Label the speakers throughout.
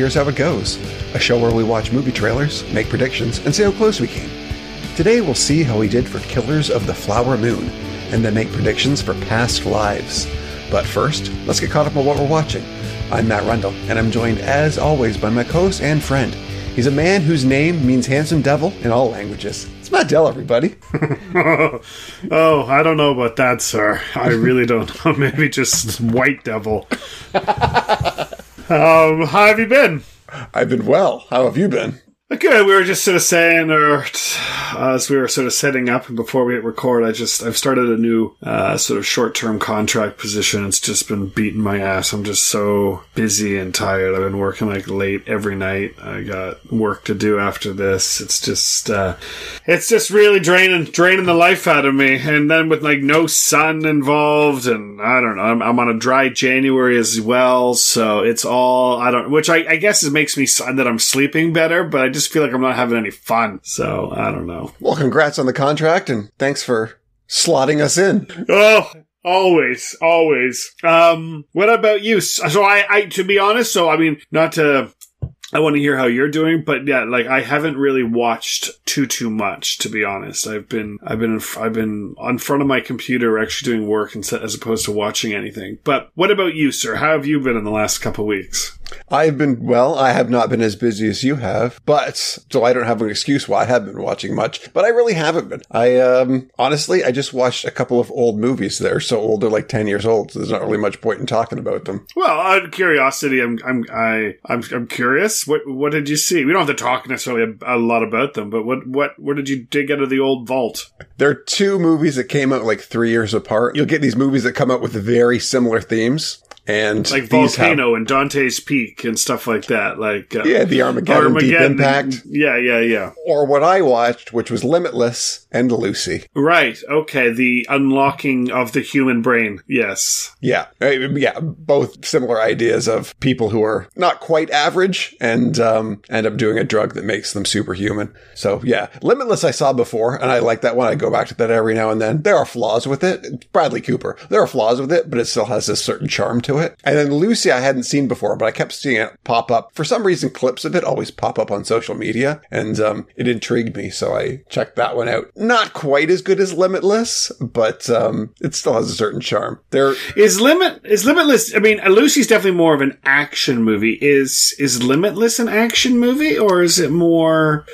Speaker 1: Here's How It Goes, a show where we watch movie trailers, make predictions, and see how close we came. Today we'll see how we did for Killers of the Flower Moon, and then make predictions for past lives. But first, let's get caught up on what we're watching. I'm Matt Rundle, and I'm joined as always by my co-host and friend. He's a man whose name means handsome devil in all languages. It's Matt Dell, everybody.
Speaker 2: oh, I don't know about that, sir. I really don't know. Maybe just white devil. um, how have you been?
Speaker 1: I've been well. How have you been?
Speaker 2: Good. We were just sort of saying, or uh, as we were sort of setting up and before we hit record, I just I've started a new uh, sort of short term contract position. It's just been beating my ass. I'm just so busy and tired. I've been working like late every night. I got work to do after this. It's just uh, it's just really draining draining the life out of me. And then with like no sun involved, and I don't know, I'm, I'm on a dry January as well, so it's all I don't, which I, I guess it makes me that I'm sleeping better, but I just just feel like I'm not having any fun. So I don't know.
Speaker 1: Well, congrats on the contract and thanks for slotting us in.
Speaker 2: Oh, Always, always. Um, what about you? So I, I, to be honest, so I mean, not to I want to hear how you're doing, but yeah, like I haven't really watched too too much to be honest. I've been I've been I've been on front of my computer actually doing work instead, as opposed to watching anything. But what about you, sir? How have you been in the last couple weeks?
Speaker 1: I've been well. I have not been as busy as you have, but so I don't have an excuse why I have been watching much. But I really haven't been. I um honestly, I just watched a couple of old movies. They're so old, they're like ten years old. So there's not really much point in talking about them.
Speaker 2: Well, out of curiosity, I'm I'm I I'm, I'm curious. What what did you see? We don't have to talk necessarily a, a, lot about them, but what what where did you dig out of the old vault?
Speaker 1: There are two movies that came out like three years apart. You'll get these movies that come out with very similar themes and
Speaker 2: like volcano have, and Dante's Peak and stuff like that. Like
Speaker 1: uh, yeah, the Armageddon, Armageddon, Deep Impact.
Speaker 2: Yeah, yeah, yeah.
Speaker 1: Or what I watched, which was Limitless and Lucy.
Speaker 2: Right. Okay. The unlocking of the human brain. Yes.
Speaker 1: Yeah. Yeah. Both similar ideas of people who are not quite average and um, end up doing a drug that makes them superhuman. So yeah, Limitless I saw before, and I like that one. I go back to that every now and then. There are flaws with it. Bradley Cooper. There are flaws with it, but it still has a certain charm to it. And then Lucy I hadn't seen before, but I kept seeing it pop up. For some reason, clips of it always pop up on social media, and um, it intrigued me, so I checked that one out not quite as good as Limitless, but um, it still has a certain charm. There
Speaker 2: is limit is Limitless. I mean, Lucy's definitely more of an action movie. Is is Limitless an action movie, or is it more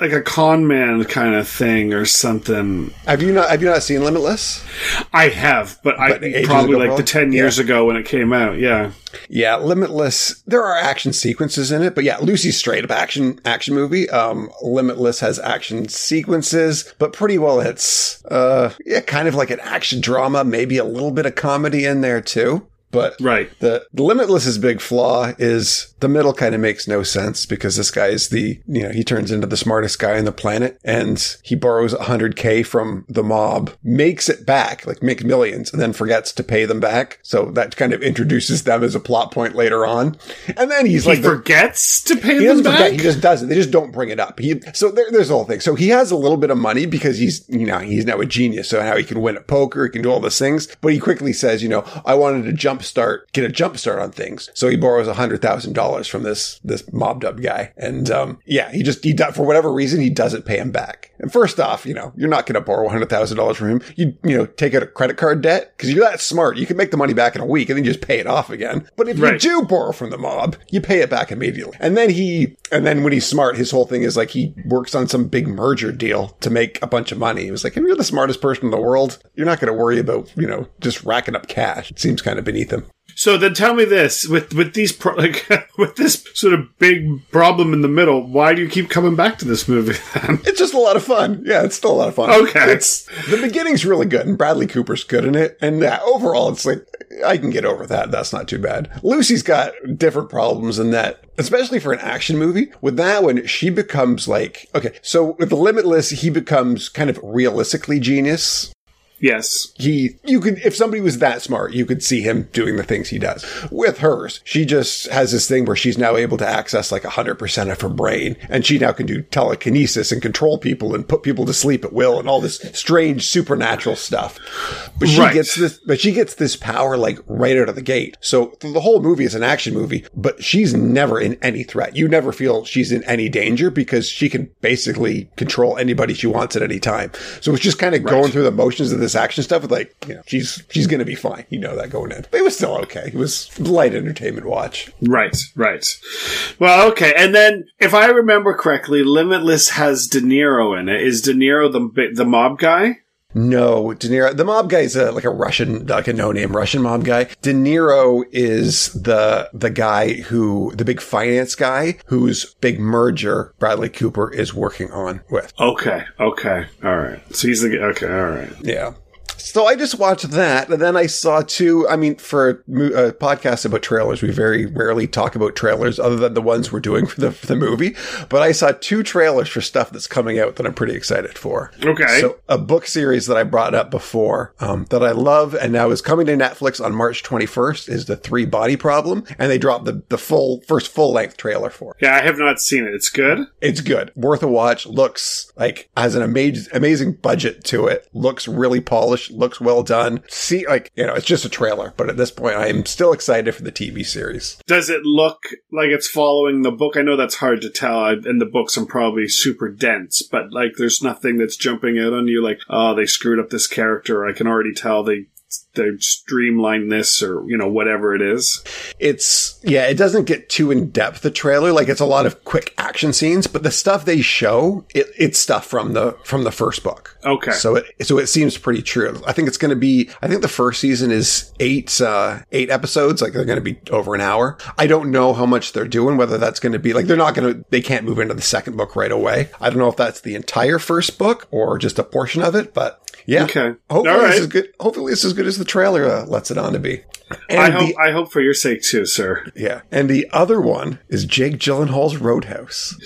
Speaker 2: like a con man kind of thing, or something?
Speaker 1: Have you not Have you not seen Limitless?
Speaker 2: I have, but, but I probably like the ten years yeah. ago when it came out. Yeah.
Speaker 1: Yeah, Limitless. There are action sequences in it, but yeah, Lucy's straight up action action movie. Um, Limitless has action sequences, but pretty well it's uh yeah, kind of like an action drama, maybe a little bit of comedy in there too. But
Speaker 2: right.
Speaker 1: the, the Limitless's big flaw is the middle kind of makes no sense because this guy is the, you know, he turns into the smartest guy on the planet and he borrows 100K from the mob, makes it back, like makes millions, and then forgets to pay them back. So that kind of introduces them as a plot point later on. And then he's
Speaker 2: he
Speaker 1: like,
Speaker 2: forgets the, to pay them back. Forget,
Speaker 1: he just doesn't. They just don't bring it up. He, so there, there's the whole thing. So he has a little bit of money because he's, you know, he's now a genius. So now he can win at poker, he can do all these things. But he quickly says, you know, I wanted to jump jumpstart, get a jump start on things. So he borrows a hundred thousand dollars from this, this mob dub guy. And, um, yeah, he just, he, for whatever reason, he doesn't pay him back. And first off, you know, you're not going to borrow a hundred thousand dollars from him. You, you know, take out a credit card debt because you're that smart. You can make the money back in a week and then just pay it off again. But if right. you do borrow from the mob, you pay it back immediately. And then he, and then when he's smart, his whole thing is like he works on some big merger deal to make a bunch of money. He was like, if you're the smartest person in the world, you're not going to worry about, you know, just racking up cash. It seems kind of beneath him.
Speaker 2: So then tell me this with with these pro- like with this sort of big problem in the middle, why do you keep coming back to this movie then?
Speaker 1: It's just a lot of fun. Yeah, it's still a lot of fun.
Speaker 2: Okay.
Speaker 1: It's the beginning's really good and Bradley Cooper's good in it and yeah, overall it's like I can get over that. That's not too bad. Lucy's got different problems in that especially for an action movie. With that one, she becomes like, okay, so with the Limitless, he becomes kind of realistically genius.
Speaker 2: Yes.
Speaker 1: he you could if somebody was that smart you could see him doing the things he does. With hers she just has this thing where she's now able to access like 100% of her brain and she now can do telekinesis and control people and put people to sleep at will and all this strange supernatural stuff. But she
Speaker 2: Right.
Speaker 1: gets this but she gets this power like right out of the gate. So the whole movie is an action movie but she's never in any threat. You never feel she's in any danger because she can basically control anybody she wants at any time. So it's just kind of going through the motions of this action stuff with like you know she's she's gonna be fine you know that going in but it was still okay it was light entertainment watch
Speaker 2: Right, right. Well, okay. And then, if I remember correctly, Limitless has De Niro in it. Is De Niro the the mob guy?
Speaker 1: No de niro the mob guy is a, like a russian uh, like a no-name russian mob guy de niro is the the guy who the big finance guy whose big merger bradley cooper is working on with
Speaker 2: Okay, okay, all right. So he's the okay, all right.
Speaker 1: Yeah. So I just watched that, and then I saw two. I mean, for a, a podcast about trailers, we very rarely talk about trailers other than the ones we're doing for the, for the movie. But I saw two trailers for stuff that's coming out that I'm pretty excited for.
Speaker 2: Okay.
Speaker 1: So a book series that I brought up before um, that I love and now is coming to Netflix on March 21st is the Three Body Problem, and they dropped the the full first full length trailer for it.
Speaker 2: Yeah, I have not seen it. It's good.
Speaker 1: It's good. Worth a watch. Looks like has an amazing amazing budget to it. Looks really polished. Looks well done. See, like you know, it's just a trailer, but at this point, I am still excited for the TV series.
Speaker 2: Does it look like it's following the book? I know that's hard to tell. I, in the books, I'm probably super dense, but like, there's nothing that's jumping out on you. Like, oh, they screwed up this character. I can already tell they they streamline this, or you know, whatever it is.
Speaker 1: It's yeah, it doesn't get too in depth. The trailer, like it's a lot of quick action scenes, but the stuff they show, it, it's stuff from the from the first book.
Speaker 2: Okay.
Speaker 1: So it so it seems pretty true. I think it's going to be. I think the first season is eight uh, eight episodes. Like they're going to be over an hour. I don't know how much they're doing. Whether that's going to be like they're not going to. They can't move into the second book right away. I don't know if that's the entire first book or just a portion of it. But yeah.
Speaker 2: Okay.
Speaker 1: Hopefully
Speaker 2: All
Speaker 1: this is good. Hopefully this is good as the trailer uh, lets it on to be. And
Speaker 2: I
Speaker 1: the-
Speaker 2: hope I hope for your sake too, sir.
Speaker 1: yeah. And the other one is Jake Gyllenhaal's Roadhouse.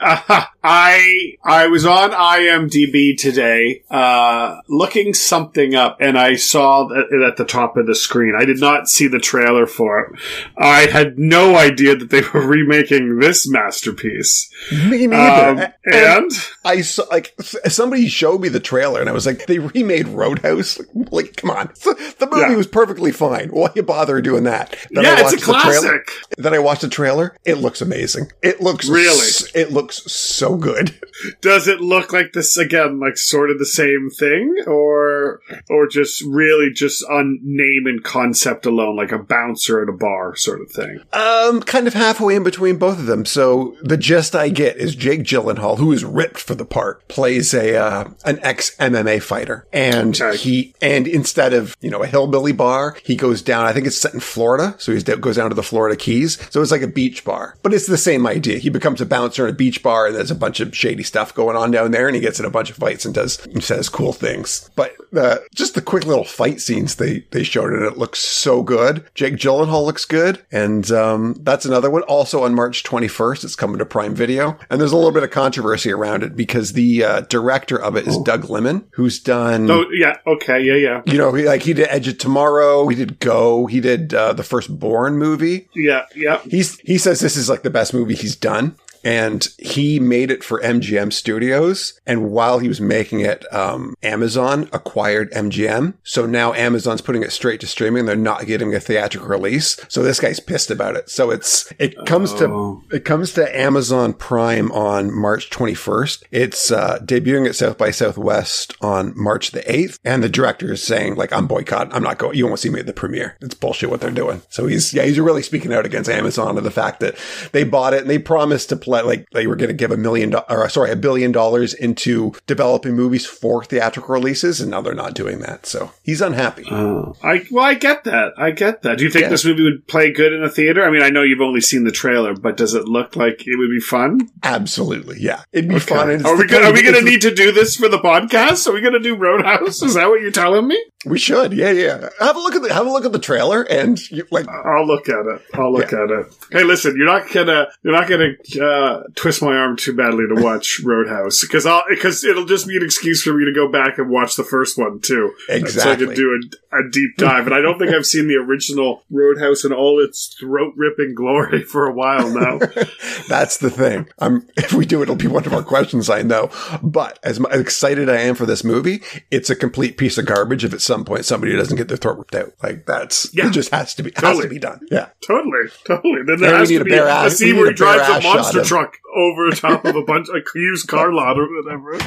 Speaker 2: Uh, I I was on IMDb today, uh, looking something up, and I saw it at the top of the screen. I did not see the trailer for it. I had no idea that they were remaking this masterpiece.
Speaker 1: Me neither.
Speaker 2: Um,
Speaker 1: And
Speaker 2: and
Speaker 1: I saw like somebody showed me the trailer and I was like, they remade Roadhouse. Like, like, come on, the movie
Speaker 2: Yeah.
Speaker 1: was perfectly fine. Why you bother doing that? Then
Speaker 2: yeah,
Speaker 1: I
Speaker 2: it's a
Speaker 1: watched the trailer-
Speaker 2: classic.
Speaker 1: Then I watched the trailer. It looks amazing. It looks
Speaker 2: Really?
Speaker 1: s- it looks so good.
Speaker 2: Does it look like this again, like sort of the same thing, or or just really just on name and concept alone, like a bouncer at a bar sort of thing?
Speaker 1: Um, kind of halfway in between both of them. So the gist I get is Jake Gyllenhaal, who is ripped for the part, plays a uh, an ex MMA fighter, and
Speaker 2: Okay.
Speaker 1: he and instead of you know a hillbilly bar, he goes down. I think it's set in Florida, so he goes down to the Florida Keys. So it's like a beach bar, but it's the same idea. He becomes a bouncer in a beach bar, and there's a bunch of shady stuff going on down there, and he gets in a bunch of fights and does says cool things. But uh, just the quick little fight scenes they they showed it, it looks so good. Jake Gyllenhaal looks good, and um, that's another one. Also on March 21st, it's coming to Prime Video, and there's a little bit of controversy around it because the uh, director of it is Doug Liman, who's done.
Speaker 2: Oh yeah, okay, yeah, yeah,
Speaker 1: You know, he, like he did Edge of Tomorrow, he did Go, he did uh, the first Bourne movie.
Speaker 2: yeah, yeah.
Speaker 1: He's he says this is like the best movie he's done. And he made it for MGM Studios. And while he was making it, um, Amazon acquired MGM. So now Amazon's putting it straight to streaming. They're not getting a theatrical release. So this guy's pissed about it. So it's, it comes
Speaker 2: Oh.
Speaker 1: to, it comes to Amazon Prime on March 21st. It's, uh, debuting at South by Southwest on March the 8th. And the director is saying, like, I'm boycotting. I'm not going, you won't see me at the premiere. It's bullshit what they're doing. So he's, yeah, he's really speaking out against Amazon and the fact that they bought it and they promised to play, like, they were going to give a million, do- or sorry, a billion dollars into developing movies for theatrical releases. And now they're not doing that. So he's unhappy.
Speaker 2: Oh. I well, I get that. I get that. Do you think
Speaker 1: Yeah.
Speaker 2: this movie would play good in a theater? I mean, I know you've only seen the trailer, but does it look like it would be fun?
Speaker 1: Absolutely. Yeah. It'd be fun.
Speaker 2: Are we gonna, are we going to need to do this for the podcast? Are we going to do Roadhouse? Is that what you're telling me?
Speaker 1: We should, yeah, yeah. Have a look at the have a look at the trailer, and you, like,
Speaker 2: I'll look at it. I'll look at it. Hey, listen, you're not gonna you're not gonna uh, twist my arm too badly to watch Roadhouse because I'll because it'll just be an excuse for me to go back and watch the first one too. Exactly. So I can do a, a deep dive. And I don't think I've seen the original Roadhouse in all its throat ripping glory for a while now.
Speaker 1: That's the thing. I'm, if we do it, it'll be one of our questions, I know. But as mu- excited I am for this movie, it's a complete piece of garbage if at some point somebody doesn't get their throat ripped out. Like that's,
Speaker 2: Yeah.
Speaker 1: it just has to be, has to be done. Yeah.
Speaker 2: totally, totally. Then
Speaker 1: Yeah,
Speaker 2: there
Speaker 1: we
Speaker 2: has
Speaker 1: need
Speaker 2: to
Speaker 1: a
Speaker 2: be
Speaker 1: bare
Speaker 2: a
Speaker 1: ass-
Speaker 2: scene
Speaker 1: we
Speaker 2: where he drives a monster truck over top of a bunch a used car lot or whatever.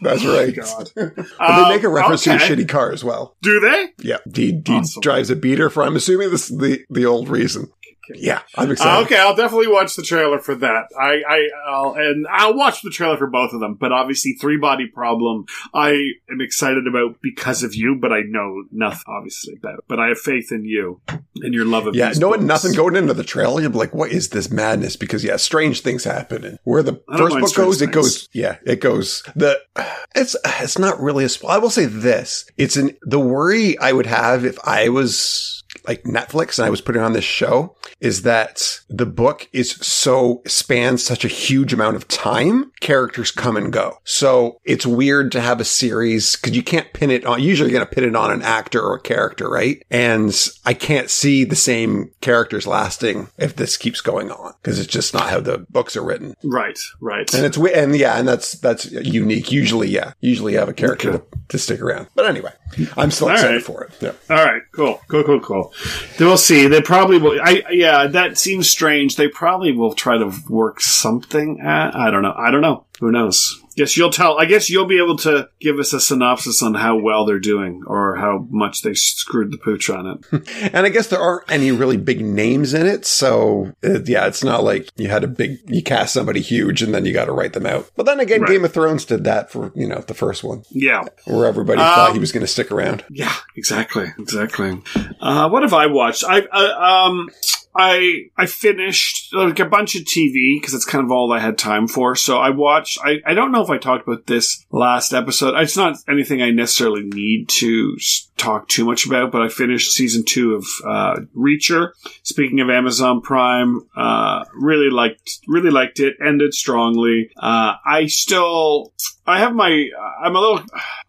Speaker 1: That's right.
Speaker 2: God. Um,
Speaker 1: they make a reference to a shitty car as well.
Speaker 2: Do they?
Speaker 1: Yeah. He, he
Speaker 2: Awesome.
Speaker 1: drives a beater for, I'm assuming this is the, the old reason. Yeah. I'm excited.
Speaker 2: Uh, okay, I'll definitely watch the trailer for that. I, I, I'll, and I'll watch the trailer for both of them. But obviously, Three Body Problem, I am excited about because of you, but I know nothing, obviously, about. But I have faith in you and your love of
Speaker 1: Yeah, knowing
Speaker 2: books.
Speaker 1: nothing going into the trailer, you'll be like, "What is this madness?" Because yeah, strange things happen, and where the first book goes, it goes. Yeah, it goes. The it's it's not really a. sp- I will say this: it's an the worry I would have if I was like Netflix and I was putting on this show is that the book is so spans such a huge amount of time. Characters come and go, so it's weird to have a series because you can't pin it on. Usually, you're going to pin it on an actor or a character, right? And I can't see the same characters lasting if this keeps going on because it's just not how the books are written.
Speaker 2: Right, right.
Speaker 1: And it's and yeah, and that's that's unique. Usually, yeah, usually you have a character
Speaker 2: Okay.
Speaker 1: to, to stick around. But anyway, I'm still
Speaker 2: All
Speaker 1: excited
Speaker 2: right.
Speaker 1: for it. Yeah.
Speaker 2: All right, cool, cool, cool, cool. We'll see. They probably will. I yeah, that seems strange. They probably will try to work something at. I don't know. I don't know. Who knows? Guess you'll tell. I guess you'll be able to give us a synopsis on how well they're doing or how much they screwed the pooch on it.
Speaker 1: And I guess there aren't any really big names in it, so uh, yeah, it's not like you had a big you cast somebody huge and then you got to write them out. But then again,
Speaker 2: Right.
Speaker 1: Game of Thrones did that for you know the first one,
Speaker 2: Yeah,
Speaker 1: where everybody
Speaker 2: Um,
Speaker 1: thought he was going to stick around.
Speaker 2: yeah, exactly, exactly. Uh, what have I watched? I uh, um. I I finished like a bunch of TV because that's kind of all I had time for. So I watched. I, I don't know if I talked about this last episode. It's not anything I necessarily need to talk too much about. But I finished season two of uh, Reacher. Speaking of Amazon Prime, uh, really liked really liked it. Ended strongly. Uh, I still I have my. I'm a little.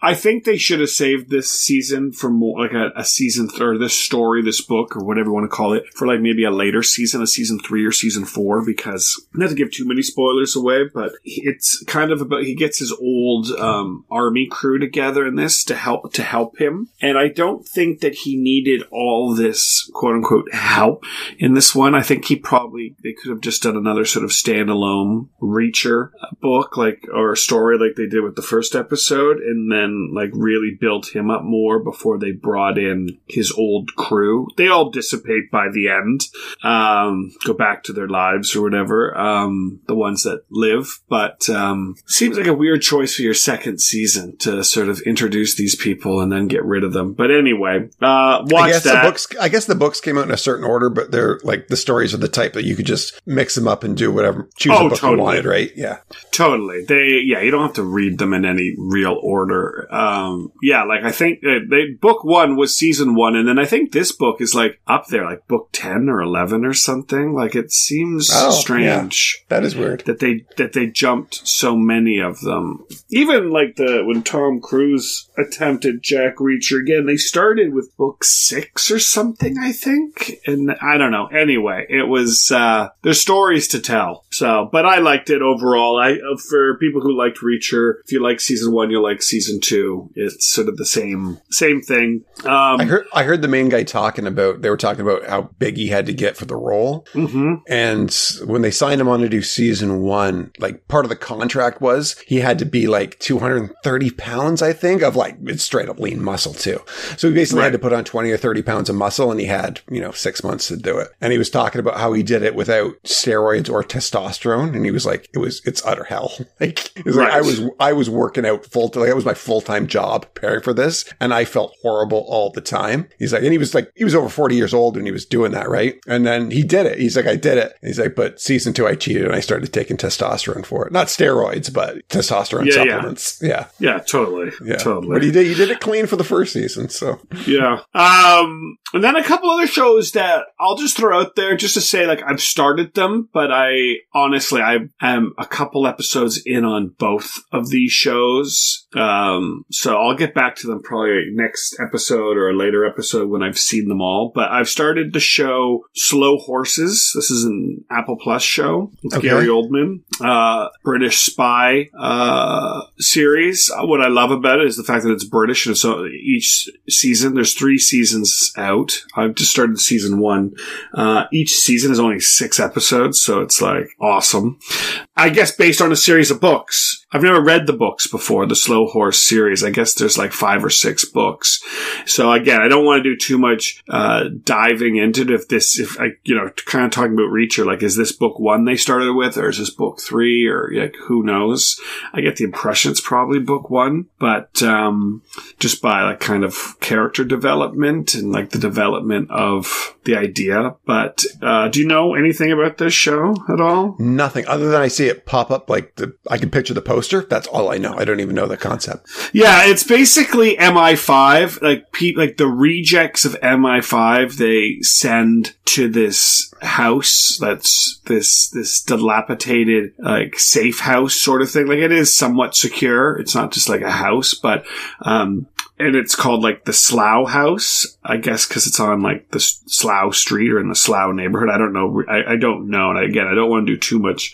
Speaker 2: I think they should have saved this season for more like a, a season th- or this story, this book, or whatever you want to call it, for like maybe a later season, a season three or season four, because not to give too many spoilers away, but it's kind of about he gets his old um, army crew together in this to help to help him, and I don't think that he needed all this quote unquote help in this one. I think he probably they could have just done another sort of standalone Reacher book, like or story like they did with the first episode, and then like really built him up more before they brought in his old crew. They all dissipate by the end, um, go back to their lives or whatever. Um, the ones that live, but um, seems like a weird choice for your second season to sort of introduce these people and then get rid of them. But anyway, uh, watch
Speaker 1: I guess
Speaker 2: that.
Speaker 1: the books. I guess the books came out in a certain order, but they're like the stories are the type that you could just mix them up and do whatever. Choose
Speaker 2: Oh,
Speaker 1: a book
Speaker 2: totally.
Speaker 1: you wanted, right? Yeah.
Speaker 2: Totally. They yeah, you don't have to read them in any real order. Um yeah, like I think uh, they book 1 was season 1 and then I think this book is like up there like book 10 or 11 or something. Like it seems
Speaker 1: Oh,
Speaker 2: strange
Speaker 1: That is weird.
Speaker 2: that they that they jumped so many of them. Even like the when Tom Cruise attempted Jack Reacher again, they started with book six or something, I think, and I don't know. Anyway, it was uh, there's stories to tell. So, but I liked it overall. I uh, for people who liked Reacher, if you like season one, you'll like season two. It's sort of the same same thing. Um,
Speaker 1: I heard. I heard the main guy talking about. They were talking about how big he had to get for the role,
Speaker 2: mhm.
Speaker 1: and when they signed him on to do season one, like part of the contract was he had to be like 230 pounds, I think, of like it's straight up lean muscle too. So he basically
Speaker 2: Right.
Speaker 1: had to put on 20 or 30 pounds of muscle, and he had you know six months to do it. And he was talking about how he did it without steroids or testosterone, and he was like, it was it's utter hell. Like, it was like I was I was working out full like that was my full full time job preparing for this, and I felt horrible all the time. He's like, and he was like, he was over 40 years old when he was doing that, right? And then he did it. He's like, I did it. And he's like, but season two, I cheated and I started taking testosterone for it. Not steroids, but testosterone
Speaker 2: Yeah, yeah.
Speaker 1: supplements. Yeah.
Speaker 2: Yeah, totally.
Speaker 1: Yeah.
Speaker 2: Totally.
Speaker 1: But he did, he did it clean for the first season. So
Speaker 2: Yeah. Um, and then a couple other shows that I'll just throw out there just to say, like, I've started them, but I honestly, I am a couple episodes in on both of these shows. Um, so I'll get back to them probably next episode or a later episode when I've seen them all. But I've started the show Slow Horses. This is an Apple Plus show with
Speaker 1: Okay.
Speaker 2: Gary Oldman, uh, British spy, uh, series. What I love about it is the fact that it's British and so each season, there's three seasons out. I've just started season one. Uh, each season is only six episodes, so it's like awesome. I guess based on a series of books. I've never read the books before, the Slow Horse series. I guess there's like five or six books. So again, I don't want to do too much uh, diving into it. If this, if I, you know, kind of talking about Reacher, like, is this book one they started with, or is this book three, or like, who knows? I get the impression it's probably book one, but um, just by like kind of character development and like the development of the idea. But uh, do you know anything about this show at all?
Speaker 1: nothing other than I see it pop up like the, I can picture the poster. That's all I know. I don't even know the concept.
Speaker 2: Yeah, it's basically MI5. Like pe- like the rejects of MI5, they send to this house that's this this dilapidated like safe house sort of thing. Like it is somewhat secure. It's not just like a house, but um and it's called like the Slough House, I guess, because it's on like the Slough Street or in the Slough neighborhood. I don't know. I, I don't know. And again, I don't want to do too much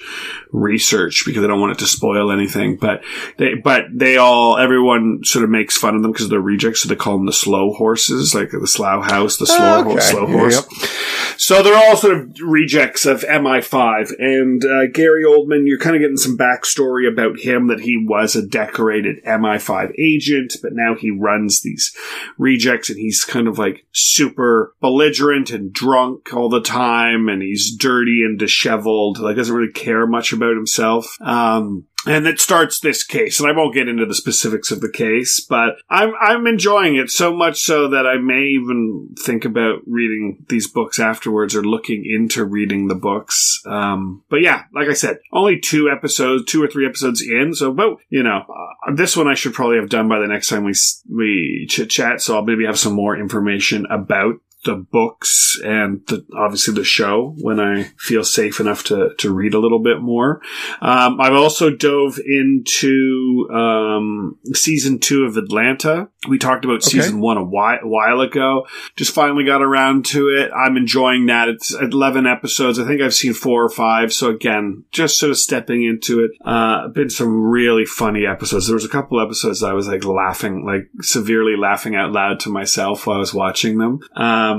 Speaker 2: research because I don't want it to spoil anything. But they, but they all, everyone sort of makes fun of them because they're rejects. So they call them the slow horses, like the Slough House, the slow,
Speaker 1: Okay.
Speaker 2: slow horse.
Speaker 1: yep.
Speaker 2: So they're all sort of rejects of MI5. And uh, Gary Oldman, you're kind of getting some backstory about him that he was a decorated MI5 agent, but now he runs these rejects and he's kind of like super belligerent and drunk all the time and he's dirty and disheveled, like doesn't really care much about himself. Um, and it starts this case, and I won't get into the specifics of the case, but I'm I'm enjoying it so much so that I may even think about reading these books afterwards or looking into reading the books. Um, but yeah, like I said, only two episodes, two or three episodes in, so about you know uh, this one I should probably have done by the next time we we chit chat. So I'll maybe have some more information about the books and the, obviously the show when I feel safe enough to, to read a little bit more. Um, I've also dove into um, season two of Atlanta. We talked about
Speaker 1: Okay.
Speaker 2: season one a while, a while ago. Just finally got around to it. I'm enjoying that. It's 11 episodes. I think I've seen four or five. So again, just sort of stepping into it. Uh, been some really funny episodes. There was a couple episodes I was like laughing, like severely laughing out loud to myself while I was watching them. Um,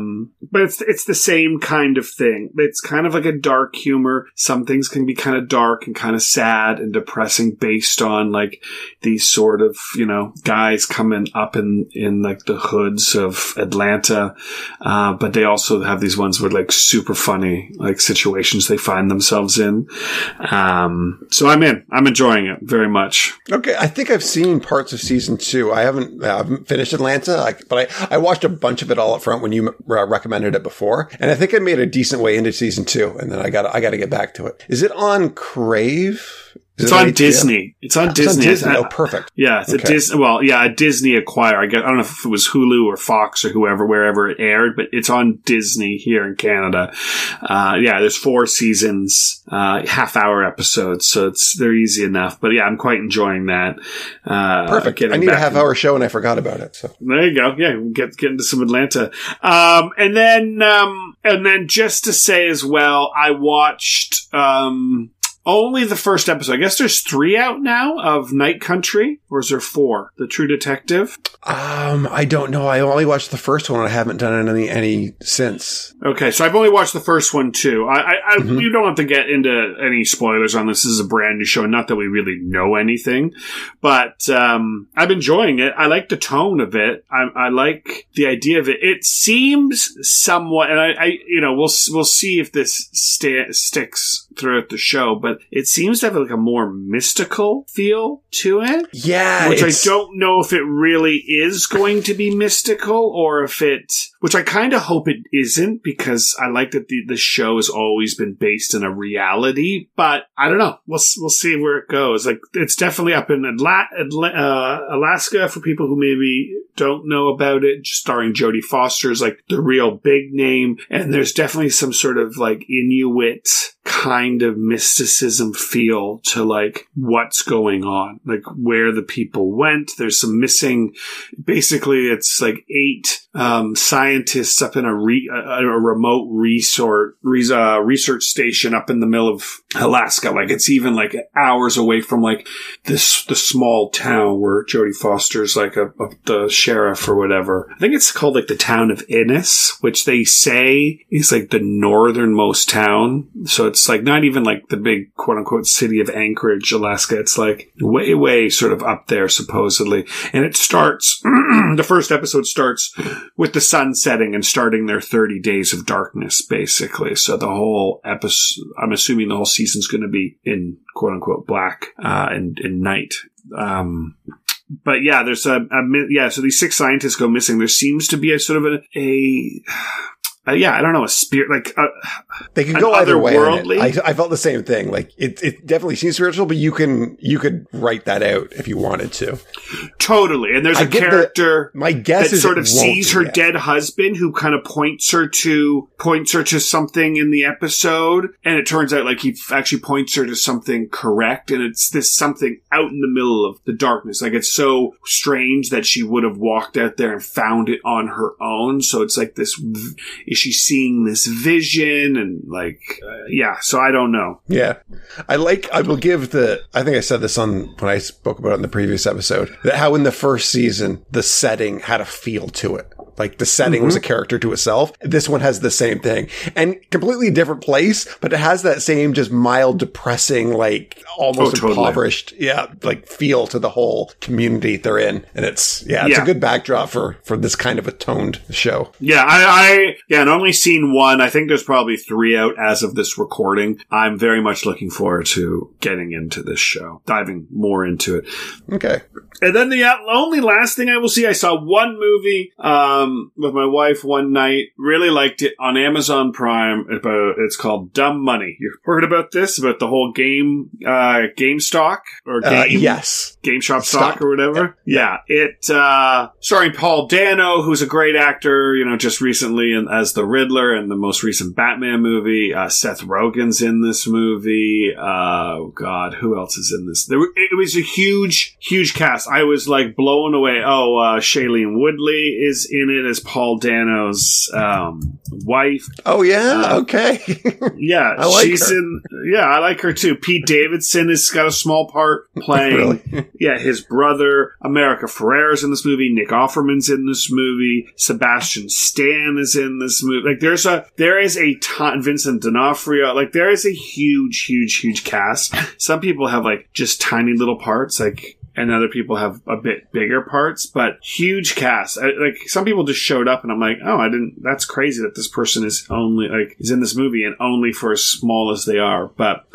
Speaker 2: but it's it's the same kind of thing. It's kind of like a dark humor. Some things can be kind of dark and kind of sad and depressing based on like these sort of you know guys coming up in in like the hoods of Atlanta. Uh, but they also have these ones with like super funny like situations they find themselves in. Um, so I'm in. I'm enjoying it very much.
Speaker 1: Okay, I think I've seen parts of season two. I haven't, I haven't finished Atlanta, like, but I, I watched a bunch of it all up front when you recommended it before, and I think I made a decent way into season two, and then I got I got to get back to it. Is it on Crave?
Speaker 2: It's on Disney. It's on
Speaker 1: It's on
Speaker 2: Disney.
Speaker 1: Disney. Oh, perfect.
Speaker 2: Yeah, it's a
Speaker 1: Okay.
Speaker 2: Disney. Well, yeah, a Disney acquire. I, guess, I don't know if it was Hulu or Fox or whoever, wherever it aired, but it's on Disney here in Canada. Uh, yeah, there's four seasons, uh, half hour episodes, so it's they're easy enough. But yeah, I'm quite enjoying that. Uh,
Speaker 1: Perfect. I need a half hour show, and I forgot about it. So
Speaker 2: there you go. Yeah, get get into some Atlanta. Um, and then um, and then just to say as well, I watched um, only the first episode. I guess there's three out now of Night Country, or is there four? The True Detective.
Speaker 1: Um, I don't know. I only watched the first one. I haven't done any any since.
Speaker 2: Okay, so I've only watched the first one too. I, I, I
Speaker 1: Mhm.
Speaker 2: you don't have to get into any spoilers on this. This is a brand new show, not that we really know anything, but um, I'm enjoying it. I like the tone of it. I, I like the idea of it. It seems somewhat, and I, I you know, we'll we'll see if this sta- sticks throughout the show. But but it seems to have like a more mystical feel to it.
Speaker 1: Yeah,
Speaker 2: which I don't know if it really is going to be mystical or if it, which I kind of hope it isn't because I like that the, the show has always been based in a reality, but I don't know. We'll, we'll see where it goes. Like it's definitely up in uh, Alaska for people who maybe don't know about it, starring Jodie Foster is like the real big name. And there's definitely some sort of like Inuit kind of mysticism feel to like what's going on, like where the people went. There's some missing, basically it's like eight, um, scientists up in a, re- a, a remote resort, res- uh, research station up in the middle of Alaska. Like it's even like hours away from like this, the small town where Jodie Foster's like a, a the sheriff or whatever. I think it's called like the town of Ennis, which they say is like the northernmost town. So it's like not even like the big quote unquote city of Anchorage, Alaska. It's like way, way sort of up there supposedly. And it starts, the first episode starts with the sun setting and starting their 30 days of darkness, basically. So the whole episode, I'm assuming the whole season's going to be in quote unquote black, uh, and, night. Um, but yeah, there's a, a yeah. So these six scientists go missing. There seems to be a sort of a, a uh, yeah, I don't know, a spirit like uh,
Speaker 1: They can go either way. I, I felt the same thing. Like it, it definitely seems spiritual, but you can you could write that out if you wanted to.
Speaker 2: totally. And there's
Speaker 1: I
Speaker 2: a
Speaker 1: get the-
Speaker 2: character
Speaker 1: My guess
Speaker 2: that
Speaker 1: is
Speaker 2: sort of sees her
Speaker 1: that.
Speaker 2: dead husband who kind of points her to points her to something in the episode and it turns out like he f- actually points her to something correct and it's this something out in the middle of the darkness like it's so strange that she would have walked out there and found it on her own so it's like this v- is she seeing this vision and like uh, yeah so i don't know
Speaker 1: Yeah. I like, I will give the, I think I said this on when I spoke about it in the previous episode, that how in the first season, the setting had a feel to it. Like the setting was a character to itself. This one has the same thing and completely different place, but it has that same just mild, depressing, like almost
Speaker 2: Oh, totally.
Speaker 1: impoverished, yeah, like feel to the whole community they're in. And it's, yeah, it's
Speaker 2: Yeah.
Speaker 1: a good backdrop for, for this kind of a toned show.
Speaker 2: Yeah, I, I yeah, and only seen one. I think there's probably three out as of this recording. I'm very much looking forward to getting into this show, diving more into it.
Speaker 1: Okay.
Speaker 2: And then the uh, only last thing I will see, I saw one movie um, with my wife one night. Really liked it on Amazon Prime. About it's called Dumb Money. You've heard about this? About the whole game, uh, game stock or game?
Speaker 1: Uh, yes.
Speaker 2: GameStop stock
Speaker 1: Stock.
Speaker 2: or whatever. Yeah. It, uh, starring Paul Dano, who's a great actor, you know, just recently in, as the Riddler in the most recent Batman movie. Uh, Seth Rogen's in this movie. Uh, oh God, who else is in this? There, it was a huge, huge cast. I was like blown away. Oh, uh, Shailene Woodley is in it as Paul Dano's, um, wife.
Speaker 1: Oh yeah.
Speaker 2: Uh,
Speaker 1: okay.
Speaker 2: Yeah,
Speaker 1: I like
Speaker 2: she's
Speaker 1: her.
Speaker 2: in. Yeah, I like her too. Pete Davidson has got a small part playing.
Speaker 1: really.
Speaker 2: Yeah, his brother, America Ferrera's in this movie. Nick Offerman's in this movie. Sebastian Stan is in this movie. Like, there's a, there is a ton, Vincent D'Onofrio. Like, there is a huge, huge, huge cast. Some people have like just tiny little parts, like, and other people have a bit bigger parts, but huge cast. I, like, some people just showed up and I'm like, oh, I didn't, that's crazy that this person is only, like, is in this movie and only for as small as they are. But